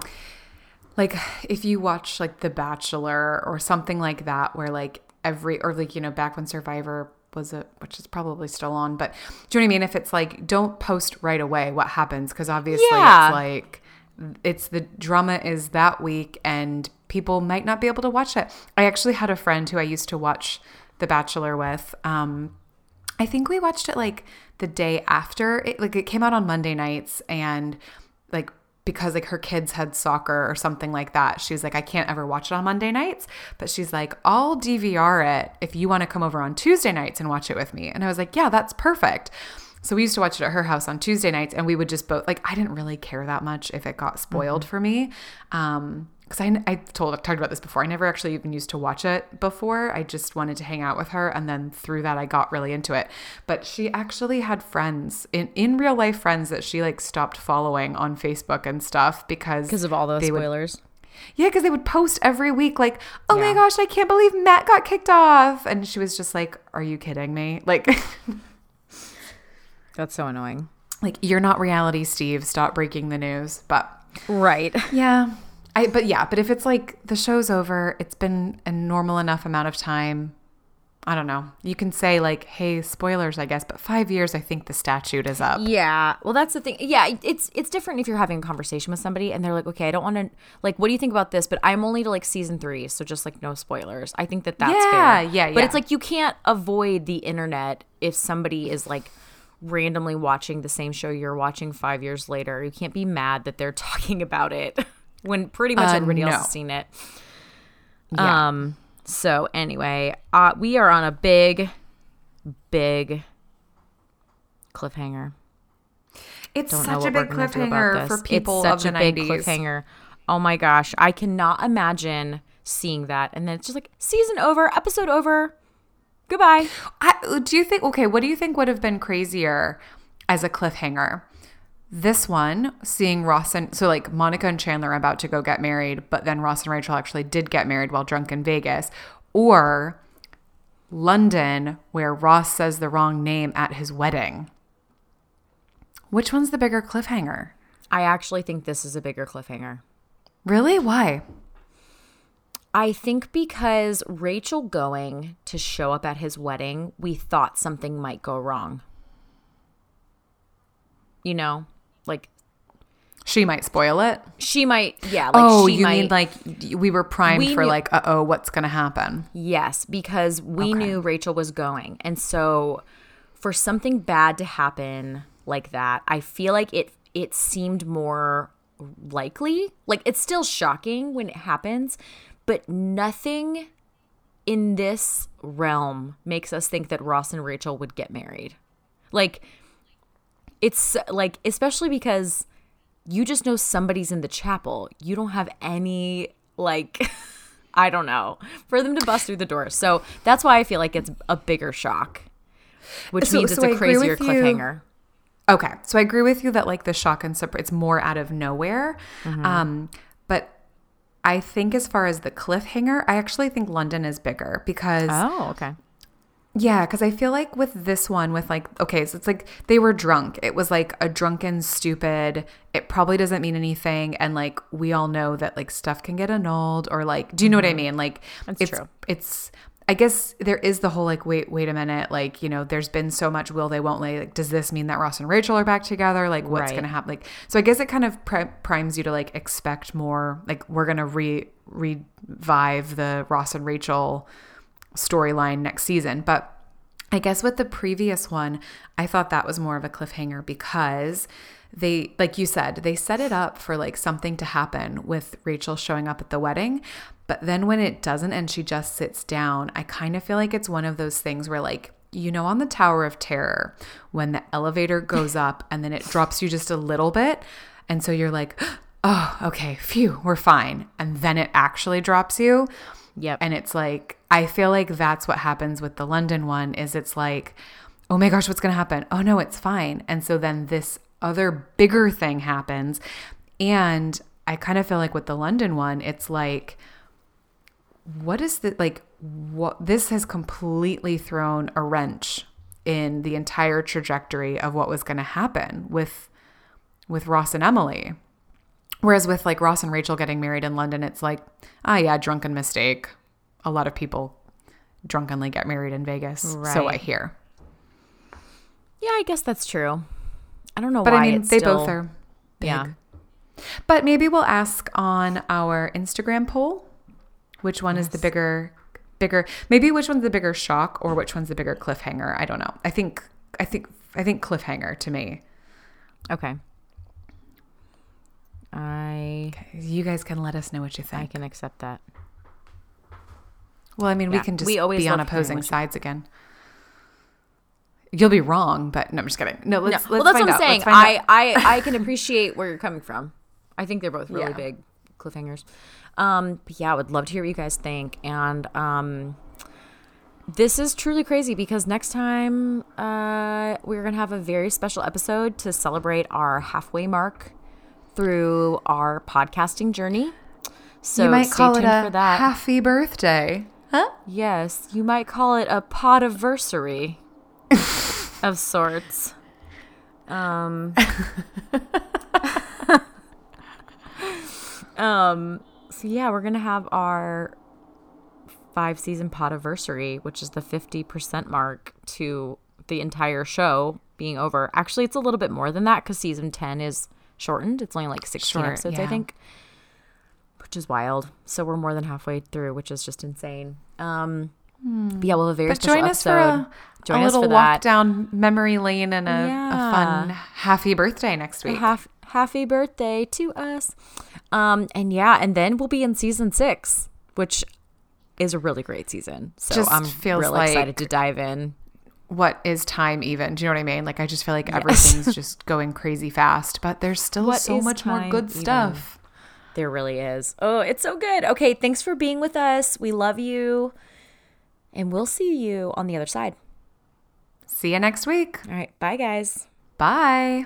like if you watch like The Bachelor or something like that where like every or like you know back when Survivor was a which is probably still on but do you know what I mean if it's like don't post right away what happens because obviously Yeah. it's like it's the drama is that week and people might not be able to watch it. I actually had a friend who I used to watch The Bachelor with um I think we watched it like the day after it like it came out on Monday nights and like because like her kids had soccer or something like that. She was like I can't ever watch it on Monday nights, but she's like I'll DVR it if you want to come over on Tuesday nights and watch it with me. And I was like, "Yeah, that's perfect." So we used to watch it at her house on Tuesday nights and we would just both like I didn't really care that much if it got spoiled for me. Um because I, I told I've talked about this before. I never actually even used to watch it before. I just wanted to hang out with her, and then through that, I got really into it. But she actually had friends in in real life friends that she like stopped following on Facebook and stuff because Because of all those they would- spoilers. yeah, because they would post every week like, "Oh my gosh, I can't believe Matt got kicked off," and she was just like, "Are you kidding me?" Like. That's so annoying. like you're not reality steve stop breaking the news but Right. yeah i but yeah but if it's like the show's over it's been a normal enough amount of time i don't know you can say like hey spoilers i guess but five years i think the statute is up Yeah. Well, that's the thing. Yeah, it's it's different if you're having a conversation with somebody and they're like, "Okay, I don't want to like what do you think about this?" But I'm only to like season 3, so just like no spoilers. I think that that's Yeah, fair. yeah, But it's like you can't avoid the internet if somebody is like randomly watching the same show you're watching 5 years later. You can't be mad that they're talking about it when pretty much Uh, everybody else has seen it. Yeah. Um so anyway, uh we are on a big big cliffhanger it's don't such a big gonna do about cliffhanger for people it's such of the big 90s cliffhanger. Oh my gosh, I cannot imagine seeing that, and then it's just like season over, episode over, goodbye. I, do you think okay what do you think would have been crazier as a cliffhanger this one seeing ross and so like monica and chandler are about to go get married but then ross and rachel actually did get married while drunk in vegas. Or london where ross says the wrong name at his wedding. Which one's the bigger cliffhanger? I actually think this is a bigger cliffhanger. really? Why? I think because Rachel going to show up at his wedding, we thought something might go wrong. You know, she might spoil it she might, yeah. Like oh she you might, mean like we were primed We for knew- like uh-oh what's gonna happen Yes, because we knew Rachel was going. And so for something bad to happen like that, I feel like it it seemed more likely. Like it's still shocking when it happens, but nothing in this realm makes us think that Ross and Rachel would get married. Like it's like especially because you just know somebody's in the chapel. You don't have any like I don't know for them to bust through the door. So that's why I feel like it's a bigger shock, which So- means so it's I a agree crazier with you. cliffhanger. Okay, so I agree with you that like the shock and surprise, it's more out of nowhere. Mm-hmm. Um, but I think as far as the cliffhanger, I actually think London is bigger because Oh, okay. Yeah, because I feel like with this one, with like okay, so it's like they were drunk. It was like a drunken, stupid. It probably doesn't mean anything, and like we all know that like stuff can get annulled or like, do you know what I mean? Like Mm-hmm. That's it's true. it's. I guess there is the whole like wait wait a minute like you know there's been so much will they won't they like does this mean that Ross and Rachel are back together like what's Right. gonna happen like so I guess it kind of pri- primes you to like expect more like we're gonna re revive the Ross and Rachel storyline next season. But I guess with the previous one, I thought that was more of a cliffhanger because they, like you said, they set it up for like something to happen with Rachel showing up at the wedding. But then when it doesn't and she just sits down, I kind of feel like it's one of those things where like, you know, on the Tower of Terror, when the elevator goes up and then it drops you just a little bit. And so you're like, oh, okay, phew, we're fine. And then it actually drops you. Yep. And it's like I feel like that's what happens with the London one is it's like, "Oh my gosh, what's to happen? Oh no, it's fine." And so then this other bigger thing happens. And I kind of feel like with the London one, it's like what is the like what this has completely thrown a wrench in the entire trajectory of what was to happen with with Ross and Emily. Whereas with like Ross and Rachel getting married in London, it's like, ah, yeah, drunken mistake. A lot of people drunkenly get married in Vegas, Right. so I hear. Yeah, I guess that's true. I don't know why. But I mean, they still- both are big. Yeah. But maybe we'll ask on our Instagram poll which one is the bigger bigger maybe which one's the bigger shock or which one's the bigger cliffhanger. I don't know. I think I think I think cliffhanger to me. Okay. I You guys can let us know what you think. I can accept that. Well, I mean, we can just we always be on opposing what you- sides again. You'll be wrong, but no, I'm just kidding. No, let's, No, let's well, that's what I'm out. saying. I. I I can appreciate where you're coming from. I think they're both really Yeah. big cliffhangers. Um, but yeah, I would love to hear what you guys think. And um, this is truly crazy because next time uh, we're gonna have a very special episode to celebrate our halfway mark through our podcasting journey. So you might stay call it tuned a for that. happy birthday. Huh? Yes, you might call it a podiversary of sorts. Um, um, so yeah, we're gonna have our five season podiversary, which is the fifty percent mark to the entire show being over. Actually, it's a little bit more than that because season ten is shortened. It's only like sixteen Short, episodes, I think which is wild. So we're more than halfway through, which is just insane. Um, but yeah, we'll have a very But special join us for a, Join a little walk that. down memory lane and a, a fun happy birthday next week. half happy birthday to us. Um, and yeah, and then we'll be in season six, which is a really great season. So Just I'm feels really excited to dive in. What is time even? Do you know what I mean? Like I just feel like everything's just going crazy fast, but there's still What so much more good even? stuff. There really is. Oh, it's so good. Okay, thanks for being with us. We love you. And we'll see you on the other side. See you next week. All right. Bye, guys. Bye.